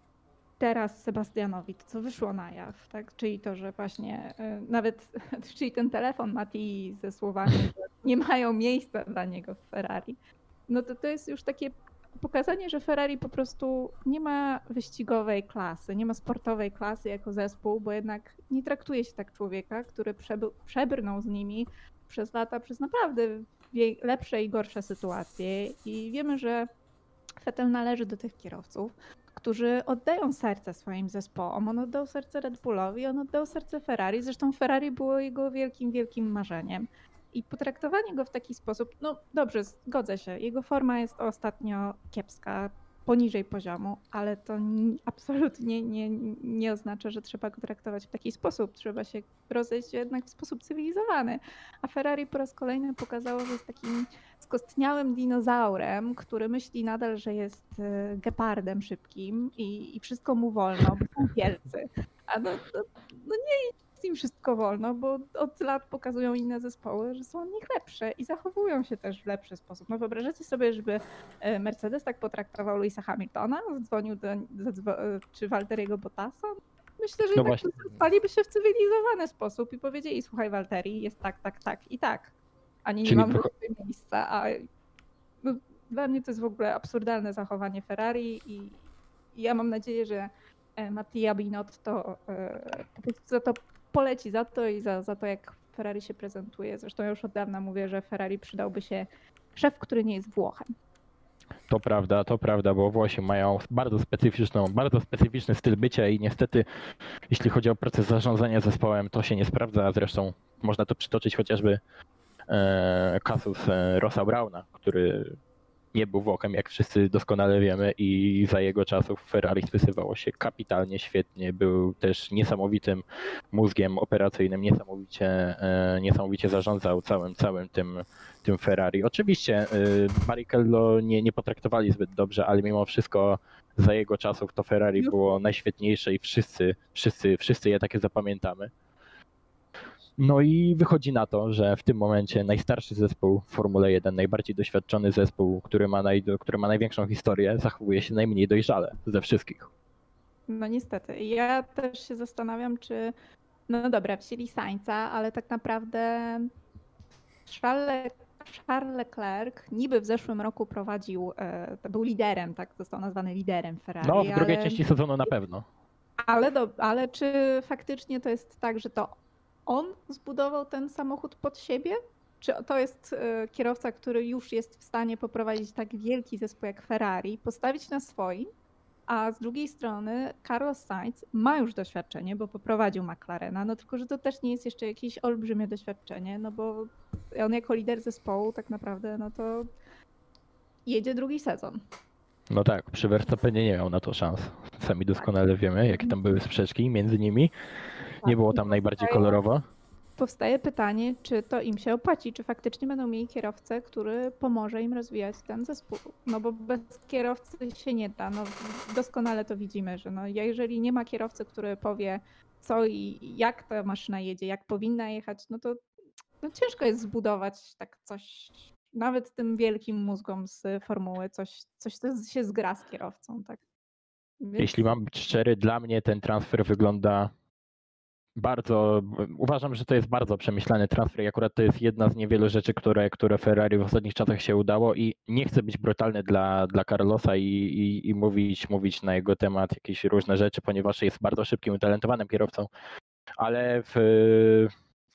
teraz Sebastianowi, to co wyszło na jaw, tak? czyli to, że właśnie y, nawet, (laughs) czyli ten telefon Mati ze słowami, (laughs) że nie mają miejsca dla niego w Ferrari, no to to jest już takie pokazanie, że Ferrari po prostu nie ma wyścigowej klasy, nie ma sportowej klasy jako zespół, bo jednak nie traktuje się tak człowieka, który przebrnął z nimi przez lata, przez naprawdę lepsze i gorsze sytuacje. I wiemy, że Vettel należy do tych kierowców, którzy oddają serce swoim zespołom. On oddał serce Red Bullowi, on oddał serce Ferrari. Zresztą Ferrari było jego wielkim, wielkim marzeniem. I potraktowanie go w taki sposób, no dobrze, zgodzę się, jego forma jest ostatnio kiepska, poniżej poziomu, ale to ni- absolutnie nie, nie oznacza, że trzeba go traktować w taki sposób. Trzeba się rozejść jednak w sposób cywilizowany. A Ferrari po raz kolejny pokazało, że jest takim skostniałym dinozaurem, który myśli nadal, że jest e, gepardem szybkim i, i wszystko mu wolno, bo są wielcy. A no, no, no nie jest im wszystko wolno, bo od lat pokazują inne zespoły, że są od nich lepsze i zachowują się też w lepszy sposób. No wyobrażacie sobie, żeby e, Mercedes tak potraktował Louisa Hamiltona, zadzwonił do, zadzwo- e, czy Walteriego Bottasa? Myślę, że No właśnie. spaliby się w cywilizowany sposób i powiedzieli, słuchaj Walteri, jest tak, tak, tak i tak. Ani nie Czyli mam trochę- miejsca, a no, dla mnie to jest w ogóle absurdalne zachowanie Ferrari i, i ja mam nadzieję, że e, Mattia po prostu za to poleci za to i za, za to, jak Ferrari się prezentuje. Zresztą ja już od dawna mówię, że Ferrari przydałby się szef, który nie jest Włochem. To prawda, to prawda, bo Włosi mają bardzo specyficzną, bardzo specyficzny styl bycia i niestety, jeśli chodzi o proces zarządzania zespołem, to się nie sprawdza. Zresztą można to przytoczyć chociażby e, kasus e, Rossa Brauna, który nie był Włochem, jak wszyscy doskonale wiemy i za jego czasów Ferrari spisywało się kapitalnie, świetnie, był też niesamowitym mózgiem operacyjnym, niesamowicie, e, niesamowicie zarządzał całym, całym tym, tym Ferrari. Oczywiście y, Barrichello nie, nie potraktowali zbyt dobrze, ale mimo wszystko za jego czasów to Ferrari No. było najświetniejsze i wszyscy, wszyscy, wszyscy je takie zapamiętamy. No i wychodzi na to, że w tym momencie najstarszy zespół w Formule 1, najbardziej doświadczony zespół, który ma, naj, który ma największą historię, zachowuje się najmniej dojrzale ze wszystkich. No niestety. Ja też się zastanawiam, czy. No dobra, wzięli Sańca, ale tak naprawdę Charles, Charles Leclerc niby w zeszłym roku prowadził, e, był liderem, tak został nazwany liderem Ferrari. No, w drugiej ale, części sezonu na pewno. ale, do, ale czy faktycznie to jest tak, że to on zbudował ten samochód pod siebie? Czy to jest e, kierowca, który już jest w stanie poprowadzić tak wielki zespół jak Ferrari, postawić na swoim, a z drugiej strony Carlos Sainz ma już doświadczenie, bo poprowadził McLarena, no tylko, że to też nie jest jeszcze jakieś olbrzymie doświadczenie, no bo on jako lider zespołu tak naprawdę, no to jedzie drugi sezon. No tak, przy Verstappenie nie miał na to szans. Sami doskonale wiemy, jakie tam były sprzeczki między nimi. Nie było tam najbardziej kolorowo. Powstaje pytanie, czy to im się opłaci, czy faktycznie będą mieli kierowcę, który pomoże im rozwijać ten zespół. No bo bez kierowcy się nie da. No, doskonale to widzimy, że no, jeżeli nie ma kierowcy, który powie, co i jak ta maszyna jedzie, jak powinna jechać, no to no ciężko jest zbudować tak coś, nawet tym wielkim mózgom z formuły, coś, coś co się zgra z kierowcą, tak. Więc... Jeśli mam być szczery, dla mnie ten transfer wygląda bardzo, uważam, że to jest bardzo przemyślany transfer i akurat to jest jedna z niewielu rzeczy, które, które Ferrari w ostatnich czasach się udało i nie chcę być brutalny dla, dla Carlosa i, i, i mówić, mówić na jego temat jakieś różne rzeczy, ponieważ jest bardzo szybkim, utalentowanym kierowcą, ale w,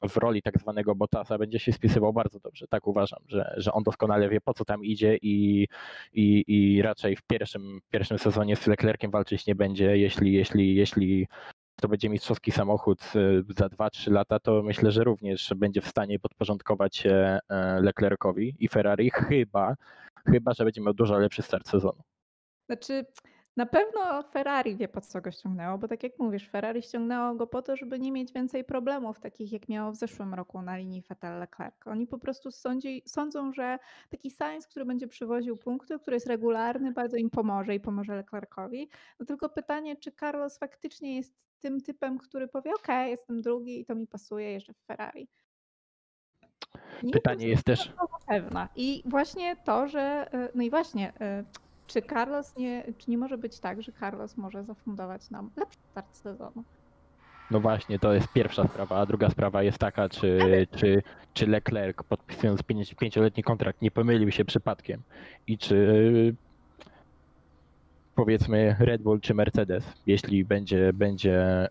w roli tak zwanego Bottasa będzie się spisywał bardzo dobrze. Tak uważam, że, że on doskonale wie po co tam idzie i, i, i raczej w pierwszym, pierwszym sezonie z Leclerciem walczyć nie będzie, jeśli, jeśli, jeśli to będzie mistrzowski samochód y, za 2-3 lata, to myślę, że również będzie w stanie podporządkować się e, Leclercowi i Ferrari, chyba, chyba, że będzie miał dużo lepszy start sezonu. Znaczy, na pewno Ferrari wie po co go ściągnęło, bo tak jak mówisz, Ferrari ściągnęło go po to, żeby nie mieć więcej problemów, takich jak miało w zeszłym roku na linii Vettel-Leclerc. Oni po prostu sądzi, sądzą, że taki Sainz, który będzie przywoził punkty, który jest regularny, bardzo im pomoże i pomoże Leclercowi. No tylko pytanie, czy Carlos faktycznie jest tym typem, który powie, ok, jestem drugi i to mi pasuje jeszcze w Ferrari. Nie Pytanie jest też. Pewna. I właśnie to, że. E, no i właśnie, e, czy Carlos nie, czy nie może być tak, że Carlos może zafundować nam lepszy start sezonu? No właśnie, to jest pierwsza sprawa, a druga sprawa jest taka, czy, czy, czy Leclerc podpisując pięcioletni kontrakt nie pomylił się przypadkiem i czy powiedzmy Red Bull czy Mercedes, jeśli będzie, będzie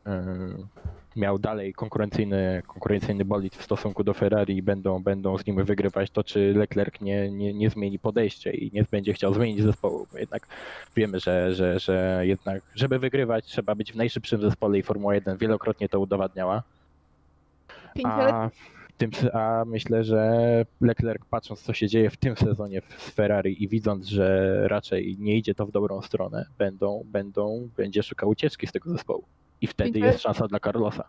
miał dalej konkurencyjny, konkurencyjny bolid w stosunku do Ferrari i będą, będą z nim wygrywać, to czy Leclerc nie, nie, nie zmieni podejście i nie będzie chciał zmienić zespołu, bo jednak wiemy, że, że, że jednak, żeby wygrywać, trzeba być w najszybszym zespole i Formuła 1 wielokrotnie to udowadniała. A, tym, a myślę, że Leclerc patrząc co się dzieje w tym sezonie z Ferrari i widząc, że raczej nie idzie to w dobrą stronę, będą, będą, będzie szukał ucieczki z tego zespołu. I wtedy jest szansa dla Carlosa.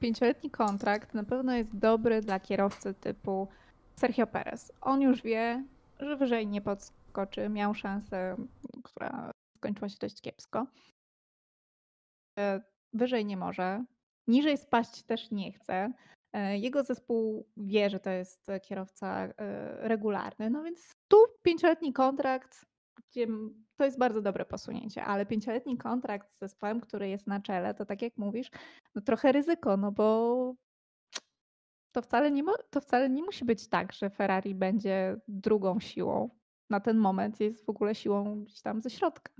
Pięcioletni kontrakt na pewno jest dobry dla kierowcy typu Sergio Perez. On już wie, że wyżej nie podskoczy. Miał szansę, która skończyła się dość kiepsko. E, wyżej nie może. Niżej spaść też nie chce. E, jego zespół wie, że to jest kierowca e, regularny, no więc tu pięcioletni kontrakt, gdzie to jest bardzo dobre posunięcie, ale pięcioletni kontrakt z zespołem, który jest na czele, to tak jak mówisz, no trochę ryzyko, no bo to wcale, nie to wcale nie musi być tak, że Ferrari będzie drugą siłą. Na ten moment jest w ogóle siłą gdzieś tam ze środka.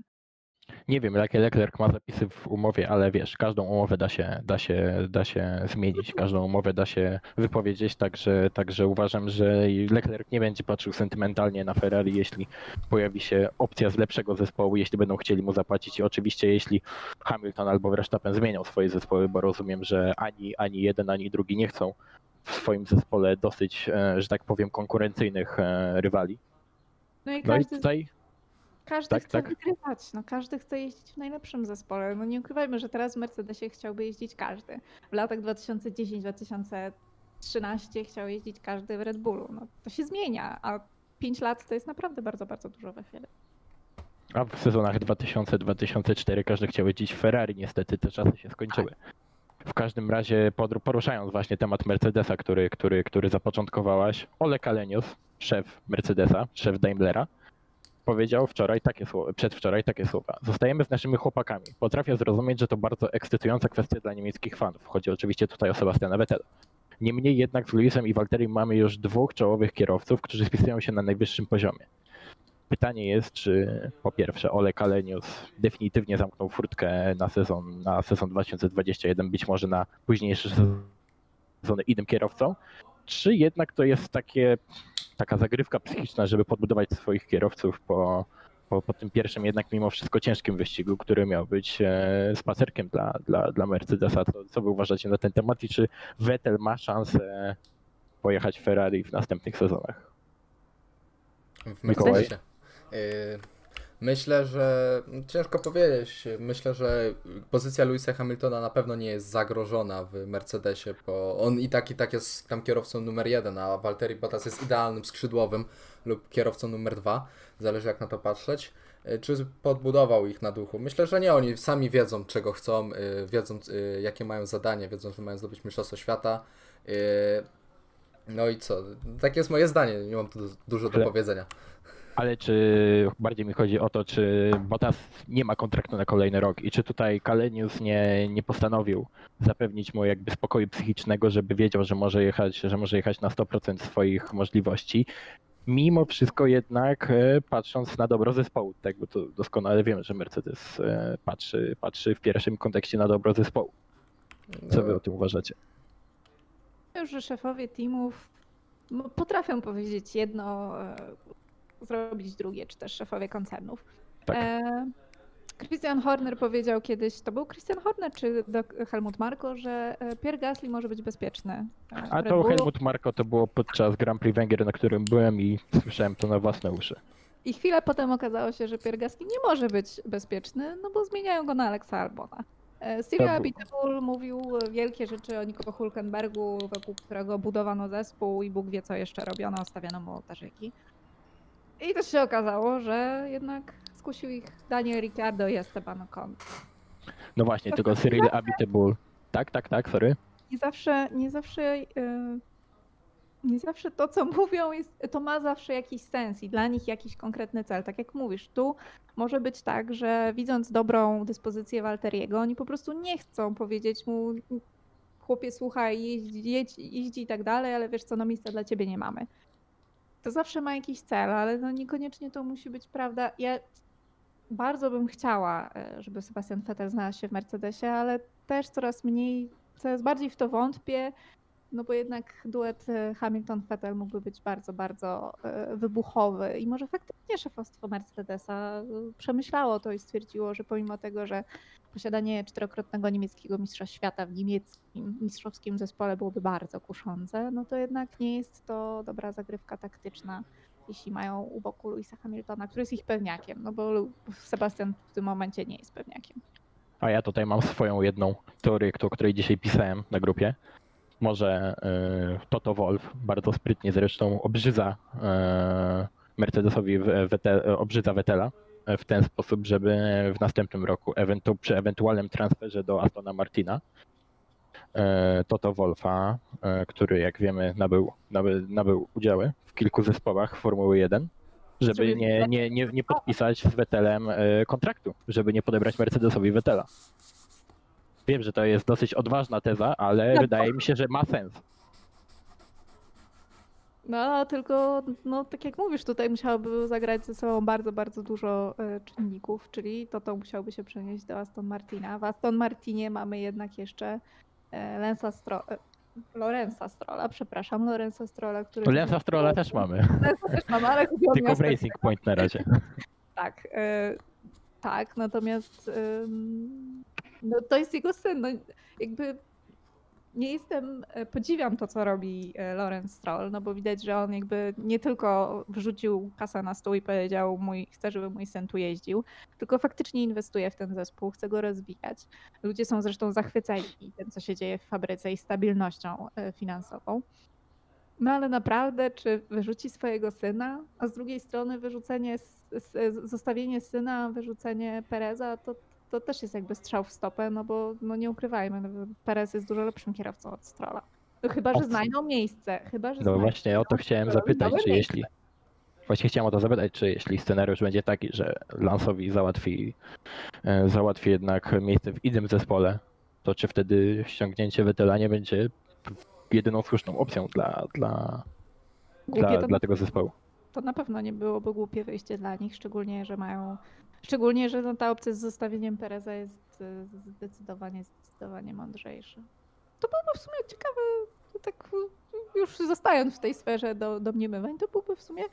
Nie wiem, jakie Leclerc ma zapisy w umowie, ale wiesz, każdą umowę da się, da się, da się zmienić, każdą umowę da się wypowiedzieć, także, także uważam, że Leclerc nie będzie patrzył sentymentalnie na Ferrari, jeśli pojawi się opcja z lepszego zespołu, jeśli będą chcieli mu zapłacić i oczywiście jeśli Hamilton albo Verstappen zmienią swoje zespoły, bo rozumiem, że ani, ani jeden, ani drugi nie chcą w swoim zespole dosyć, e, że tak powiem, konkurencyjnych e, rywali. No i, no i tutaj każdy tak, chce tak. wygrywać, no każdy chce jeździć w najlepszym zespole. No nie ukrywajmy, że teraz w Mercedesie chciałby jeździć każdy. W latach 2010-2013 chciał jeździć każdy w Red Bullu. No to się zmienia, a 5 lat to jest naprawdę bardzo, bardzo dużo we chwili. A w sezonach 2000-2004 każdy chciał jeździć w Ferrari, niestety te czasy się skończyły. W każdym razie poruszając właśnie temat Mercedesa, który, który, który zapoczątkowałaś, Ole Kalenius, szef Mercedesa, szef Daimlera, powiedział wczoraj takie słowa, przedwczoraj takie słowa. Zostajemy z naszymi chłopakami. Potrafię zrozumieć, że to bardzo ekscytująca kwestia dla niemieckich fanów. Chodzi oczywiście tutaj o Sebastiana Vettela. Niemniej jednak z Luisem i Walterem mamy już dwóch czołowych kierowców, którzy spisują się na najwyższym poziomie. Pytanie jest, czy po pierwsze Ole Kalenius definitywnie zamknął furtkę na sezon, na sezon 2021, być może na późniejszy sezon innym kierowcą, czy jednak to jest takie taka zagrywka psychiczna, żeby podbudować swoich kierowców po, po, po tym pierwszym jednak mimo wszystko ciężkim wyścigu, który miał być e, spacerkiem dla, dla, dla Mercedesa. Co, co wy uważacie na ten temat i czy Vettel ma szansę pojechać Ferrari w następnych sezonach? W Mercedesie. Myślę, że ciężko powiedzieć. Myślę, że pozycja Louisa Hamiltona na pewno nie jest zagrożona w Mercedesie, bo on i tak i tak jest tam kierowcą numer jeden, a Valtteri Bottas jest idealnym skrzydłowym lub kierowcą numer dwa. Zależy jak na to patrzeć. y, czy podbudował ich na duchu? Myślę, że nie. Oni sami wiedzą, czego chcą, y, wiedzą, y, jakie mają zadanie, wiedzą, że mają zdobyć Mistrzostwo Świata. No i co? Takie jest moje zdanie, nie mam tu dużo do Ale- powiedzenia. Ale czy bardziej mi chodzi o to, czy Bottas nie ma kontraktu na kolejny rok i czy tutaj Kalenius nie, nie postanowił zapewnić mu jakby spokoju psychicznego, żeby wiedział, że może jechać, że może jechać na 100% swoich możliwości. Mimo wszystko jednak e, patrząc na dobro zespołu, tak bo to doskonale wiemy, że Mercedes e, patrzy, patrzy w pierwszym kontekście na dobro zespołu. Co wy o tym uważacie? Już, że szefowie teamów no, potrafią powiedzieć jedno, e, zrobić drugie, czy też szefowie koncernów. Tak. E, Christian Horner powiedział kiedyś, to był Christian Horner czy Helmut Marko, że e, Pierre Gasly może być bezpieczny. e, A to. Helmut Marko to było podczas Grand Prix Węgier, na którym byłem i słyszałem to na własne uszy. I chwilę potem okazało się, że Pierre Gasly nie może być bezpieczny, no bo zmieniają go na Alexa Albona. E, Cyril Abiteboul mówił wielkie rzeczy o Nico Hulkenbergu, wokół którego budowano zespół i Bóg wie co jeszcze robiono, stawiano mu ołtarzyki. I też się okazało, że jednak skusił ich Daniel Ricciardo i Esteban Ocon. No właśnie, tylko Cyril Abiteboul. Tak, tak, tak, sorry. Nie zawsze, nie zawsze, e, nie zawsze to, co mówią, jest, to ma zawsze jakiś sens i dla nich jakiś konkretny cel. Tak jak mówisz, tu może być tak, że widząc dobrą dyspozycję Walteriego, oni po prostu nie chcą powiedzieć mu, chłopie, słuchaj, jedź, jeździ i tak dalej, ale wiesz co, no miejsca dla ciebie nie mamy. To zawsze ma jakiś cel, ale no niekoniecznie to musi być prawda. Ja bardzo bym chciała, e, żeby Sebastian Vettel znalazł się w Mercedesie, ale też coraz mniej, coraz bardziej w to wątpię, no bo jednak duet e, Hamilton-Vettel mógłby być bardzo, bardzo e, wybuchowy i może faktycznie szefostwo Mercedesa e, przemyślało to i stwierdziło, że pomimo tego, że posiadanie czterokrotnego niemieckiego mistrza świata w niemieckim mistrzowskim zespole byłoby bardzo kuszące, no to jednak nie jest to dobra zagrywka taktyczna, jeśli mają u boku Louisa Hamiltona, który jest ich pewniakiem, no bo Sebastian w tym momencie nie jest pewniakiem. A ja tutaj mam swoją jedną teorię, o której dzisiaj pisałem na grupie. Może y, Toto Wolf, bardzo sprytnie zresztą, obrzydza y, Mercedesowi w- Wete, obrzydza Vettela y, w ten sposób, żeby w następnym roku, ewentu, przy ewentualnym transferze do Astona Martina, Toto Wolfa, który jak wiemy nabył, nabył, nabył udziały w kilku zespołach Formuły 1, żeby nie, nie, nie, nie podpisać z Vettelem y, kontraktu, żeby nie podebrać Mercedesowi Vettela. Wiem, że to jest dosyć odważna teza, ale No. wydaje mi się, że ma sens. No, tylko, no, tak jak mówisz, tutaj musiałoby zagrać ze sobą bardzo, bardzo dużo e, czynników, czyli to to musiałby się przenieść do Aston Martina. W Aston Martinie mamy jednak jeszcze e, Lensa Stro... e, Lorenza Strolla, przepraszam, Lorenza Strolla, który... Lensa Strolla też mamy, Lensa też mamy, ale (laughs) tylko w Racing Point na razie. Tak, e, tak, natomiast ym, no, to jest jego syn. No, jakby nie jestem, e, podziwiam to, co robi e, Lorenz Stroll, no bo widać, że on jakby nie tylko wrzucił kasę na stół i powiedział, mój, chcę, żeby mój syn tu jeździł, tylko faktycznie inwestuje w ten zespół, chce go rozwijać. Ludzie są zresztą zachwyceni tym, co się dzieje w fabryce i stabilnością e, finansową. No ale naprawdę, czy wyrzuci swojego syna, a z drugiej strony wyrzucenie, zostawienie syna, wyrzucenie Pereza, to, to też jest jakby strzał w stopę, no bo no nie ukrywajmy, no, Perez jest dużo lepszym kierowcą od Strolla. No chyba, że znajdą miejsce, chyba, że No znajdą właśnie o to chciałem zapytać, czy jeśli... Właśnie chciałem o to zapytać, czy jeśli scenariusz będzie taki, że Lansowi załatwi, e, załatwi jednak miejsce w innym zespole, to czy wtedy ściągnięcie Vettela nie będzie jedyną słuszną opcją dla, dla, Głupie dla, to, dla tego zespołu? to na pewno nie byłoby głupie wyjście dla nich, szczególnie, że mają, szczególnie, że no, ta opcja z zostawieniem Pereza jest y, zdecydowanie, zdecydowanie mądrzejsza. To byłby w sumie ciekawy, tak już zostając w tej sferze do, domniemywań, to byłby w sumie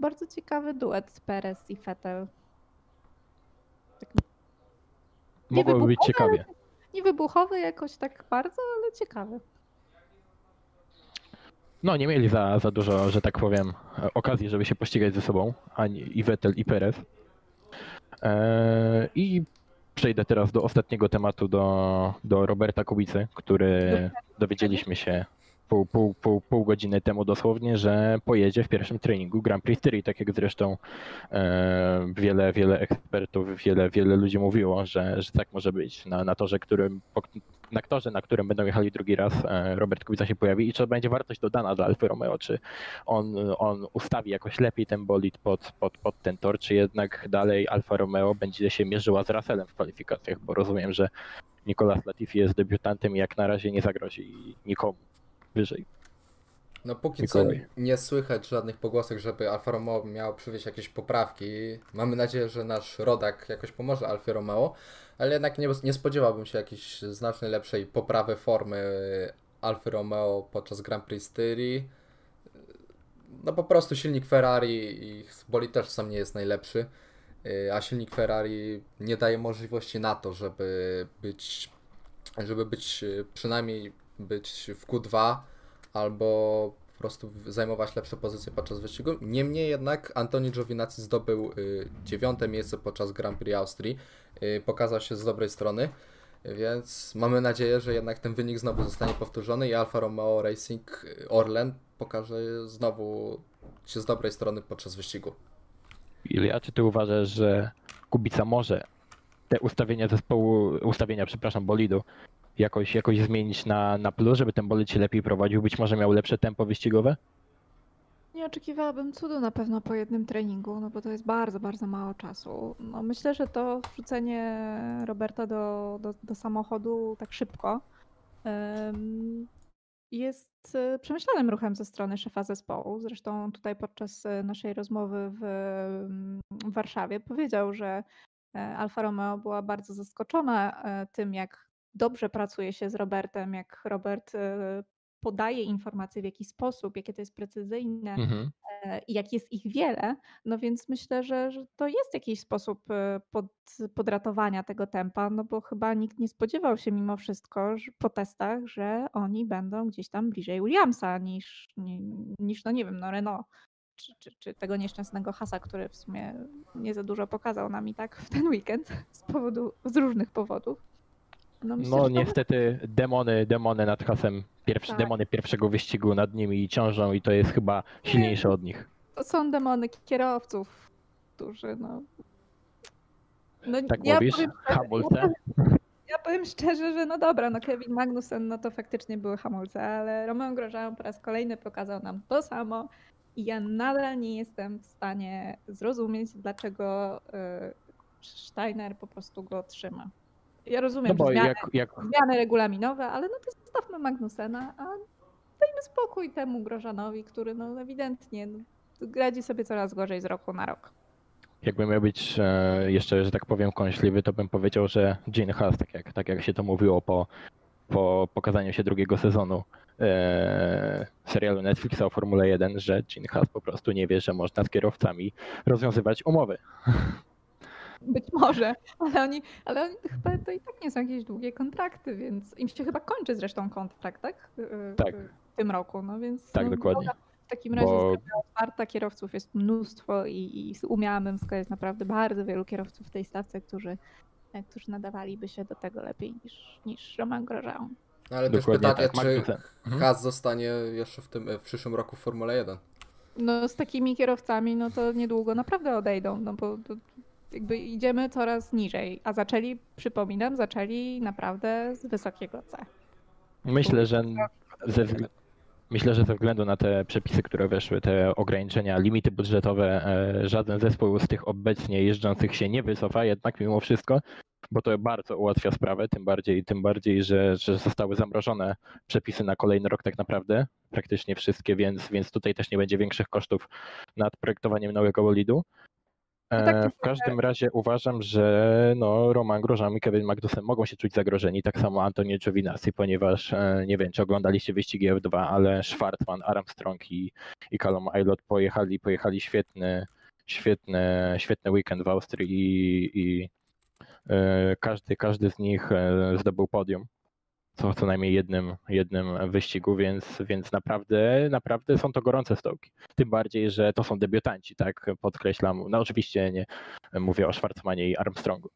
bardzo ciekawy duet Perez i Vettel. Nie Mogłoby być ciekawie. Nie wybuchowy jakoś tak bardzo, ale ciekawy. No, nie mieli za, za dużo, że tak powiem, e, okazji, żeby się pościgać ze sobą, ani i Vettel, i Perez. Eee, I przejdę teraz do ostatniego tematu, do, do Roberta Kubicy, który dowiedzieliśmy się pół, pół, pół, pół godziny temu dosłownie, że pojedzie w pierwszym treningu Grand Prix Styrii, tak jak zresztą e, wiele, wiele ekspertów, wiele, wiele ludzi mówiło, że, że tak może być. Na, na torze, którym, po, na torze, na którym będą jechali drugi raz, e, Robert Kubica się pojawi. I czy to będzie wartość dodana dla Alfa Romeo, czy on, on ustawi jakoś lepiej ten bolid pod, pod, pod ten tor, czy jednak dalej Alfa Romeo będzie się mierzyła z Russellem w kwalifikacjach, bo rozumiem, że Nicolas Latifi jest debiutantem i jak na razie nie zagrozi nikomu wyżej. No póki co nie słychać żadnych pogłosek, żeby Alfa Romeo miało przywieźć jakieś poprawki. Mamy nadzieję, że nasz rodak jakoś pomoże Alfie Romeo, ale jednak nie, nie spodziewałbym się jakiejś znacznie lepszej poprawy formy Alfy Romeo podczas Grand Prix Styrii. No po prostu silnik Ferrari i bolid też sam nie jest najlepszy, y, a silnik Ferrari nie daje możliwości na to, żeby być, żeby być y, przynajmniej być w Q2 albo po prostu zajmować lepsze pozycje podczas wyścigu. Niemniej jednak Antoni Giovinazzi zdobył y, dziewiąte miejsce podczas Grand Prix Austrii. Y, pokazał się z dobrej strony, więc mamy nadzieję, że jednak ten wynik znowu zostanie powtórzony i Alfa Romeo Racing y, Orlen pokaże znowu się z dobrej strony podczas wyścigu. Ilia, czy ty uważasz, że Kubica może te ustawienia zespołu, ustawienia, przepraszam, bolidu jakoś, jakoś zmienić na, na plus, żeby ten bolid się lepiej prowadził, być może miał lepsze tempo wyścigowe? Nie oczekiwałabym cudu na pewno po jednym treningu, no bo to jest bardzo, bardzo mało czasu. No myślę, że to wrzucenie Roberta do, do, do samochodu tak szybko jest e, przemyślanym ruchem ze strony szefa zespołu. Zresztą tutaj podczas e, naszej rozmowy w, w Warszawie powiedział, że e, Alfa Romeo była bardzo zaskoczona tym, jak dobrze pracuje się z Robertem, jak Robert e, podaje informacje w jaki sposób, jakie to jest precyzyjne Mhm. e, i jak jest ich wiele, no więc myślę, że, że to jest jakiś sposób e, pod, podratowania tego tempa, no bo chyba nikt nie spodziewał się mimo wszystko że, po testach, że oni będą gdzieś tam bliżej Williamsa niż, ni- niż no nie wiem, no Renault. Czy, czy, czy tego nieszczęsnego hasa, który w sumie nie za dużo pokazał nam i tak w ten weekend z powodu, z różnych powodów. No, myślę, No to niestety demony, demony nad hasem, pierwszy, Tak. demony pierwszego wyścigu nad nimi ciążą i to jest chyba silniejsze od nich. To są demony kierowców, którzy no. no Tak ja mówisz? powiem Hamulce? Ja powiem, szczerze, że no dobra, no Kevin Magnussen, no to faktycznie były hamulce, ale Romeo Grosjean po raz kolejny pokazał nam to samo i ja nadal nie jestem w stanie zrozumieć, dlaczego y, Steiner po prostu go trzyma. Ja rozumiem, No bo zmiany, jak, jak zmiany regulaminowe, ale no to zostawmy Magnusena, a dajmy spokój temu Grożanowi, który no ewidentnie no, radzi sobie coraz gorzej z roku na rok. Jakbym miał być e, jeszcze, że tak powiem, kąśliwy, to bym powiedział, że Gene Haas, tak jak, tak jak się to mówiło po, po pokazaniu się drugiego sezonu e, serialu Netflixa o Formule 1, że Gene Haas po prostu nie wie, że można z kierowcami rozwiązywać umowy. (laughs) Być może, ale oni, ale oni chyba to i tak nie są jakieś długie kontrakty, więc im się chyba kończy zresztą kontrakt, tak? Tak. W tym roku, no więc. Tak, no, dokładnie. W takim razie Bo- jest otwarta, kierowców jest mnóstwo i, i umiałabym wskazać naprawdę bardzo wielu kierowców w tej stawce, którzy, e, którzy nadawaliby się do tego lepiej niż, niż Roman Grosjean. No ale też pytanie, tak, czy Magnussen. Mhm. Haas zostanie jeszcze w, tym, w przyszłym roku w Formule 1. No z takimi kierowcami, no to niedługo naprawdę odejdą, no bo to jakby idziemy coraz niżej, a zaczęli, przypominam, zaczęli naprawdę z wysokiego C. Myślę, że ze, myślę, że ze względu na te przepisy, które weszły, te ograniczenia, limity budżetowe, e, żaden zespół z tych obecnie jeżdżących się nie wycofa, jednak mimo wszystko, bo to bardzo ułatwia sprawę, tym bardziej, tym bardziej, że, że zostały zamrożone przepisy na kolejny rok tak naprawdę, praktycznie wszystkie, więc, więc tutaj też nie będzie większych kosztów nad projektowaniem nowego bolidu. No tak, E, W każdym razie uważam, że no, Roman Grosjean i Kevin Magnussen mogą się czuć zagrożeni, tak samo Antonio Giovinazzi, ponieważ e, nie wiem, czy oglądaliście wyścigi F2, ale Schwartzman, Armstrong i, i Callum Aylott pojechali, pojechali świetny, świetny, świetny weekend w Austrii i, i e, każdy, każdy z nich zdobył podium. Co, co najmniej jednym, jednym wyścigu, więc, więc naprawdę, naprawdę są to gorące stołki. Tym bardziej, że to są debiutanci, tak? Podkreślam. No oczywiście nie mówię o Schwarzmanie i Armstrongu.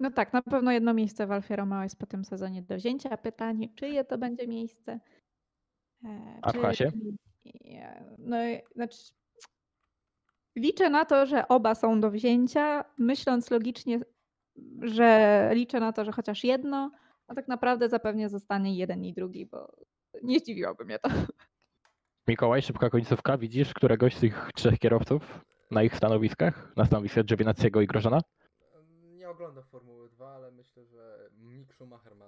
No tak, na pewno jedno miejsce w Alfie Romeo jest po tym sezonie do wzięcia. Pytanie, czyje to będzie miejsce? E, A w klasie? Ja- No, znaczy, liczę na to, że oba są do wzięcia, myśląc logicznie, że liczę na to, że chociaż jedno, a tak naprawdę zapewne zostanie jeden i drugi, bo nie zdziwiłoby mnie to. Mikołaj, szybka końcówka. Widzisz któregoś z tych trzech kierowców na ich stanowiskach? Na stanowiskach Giovinazziego i Grożana? Nie oglądam Formuły 2, ale myślę, że Mick Schumacher ma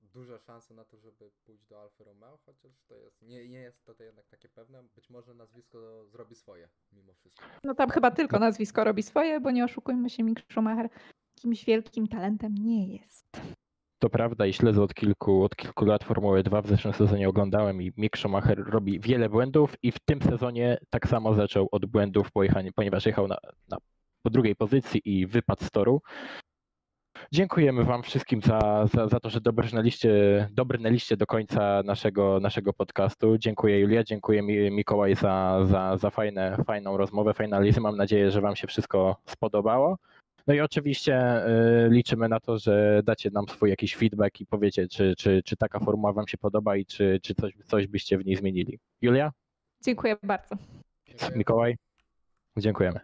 duże szanse na to, żeby pójść do Alfa Romeo, chociaż to jest, nie, nie jest to jednak takie pewne. Być może nazwisko zrobi swoje mimo wszystko. No tam chyba tylko nazwisko robi swoje, bo nie oszukujmy się, Mick Schumacher jakimś wielkim talentem nie jest. To prawda i śledzę od kilku, od kilku lat Formułę 2. W zeszłym sezonie oglądałem i Mick Schumacher robi wiele błędów i w tym sezonie tak samo zaczął od błędów, ponieważ jechał na, na, po drugiej pozycji i wypadł z toru. Dziękujemy Wam wszystkim za, za, za to, że dobrnęliście, dobrnęliście do końca naszego, naszego podcastu. Dziękuję Julia, dziękuję Mi- Mikołaj za, za, za fajne, fajną rozmowę, fajne analizy. Mam nadzieję, że Wam się wszystko spodobało. No i oczywiście y, liczymy na to, że dacie nam swój jakiś feedback i powiecie, czy, czy, czy taka formuła Wam się podoba i czy, czy coś, coś byście w niej zmienili. Julia? Dziękuję bardzo. Mikołaj? Dziękujemy.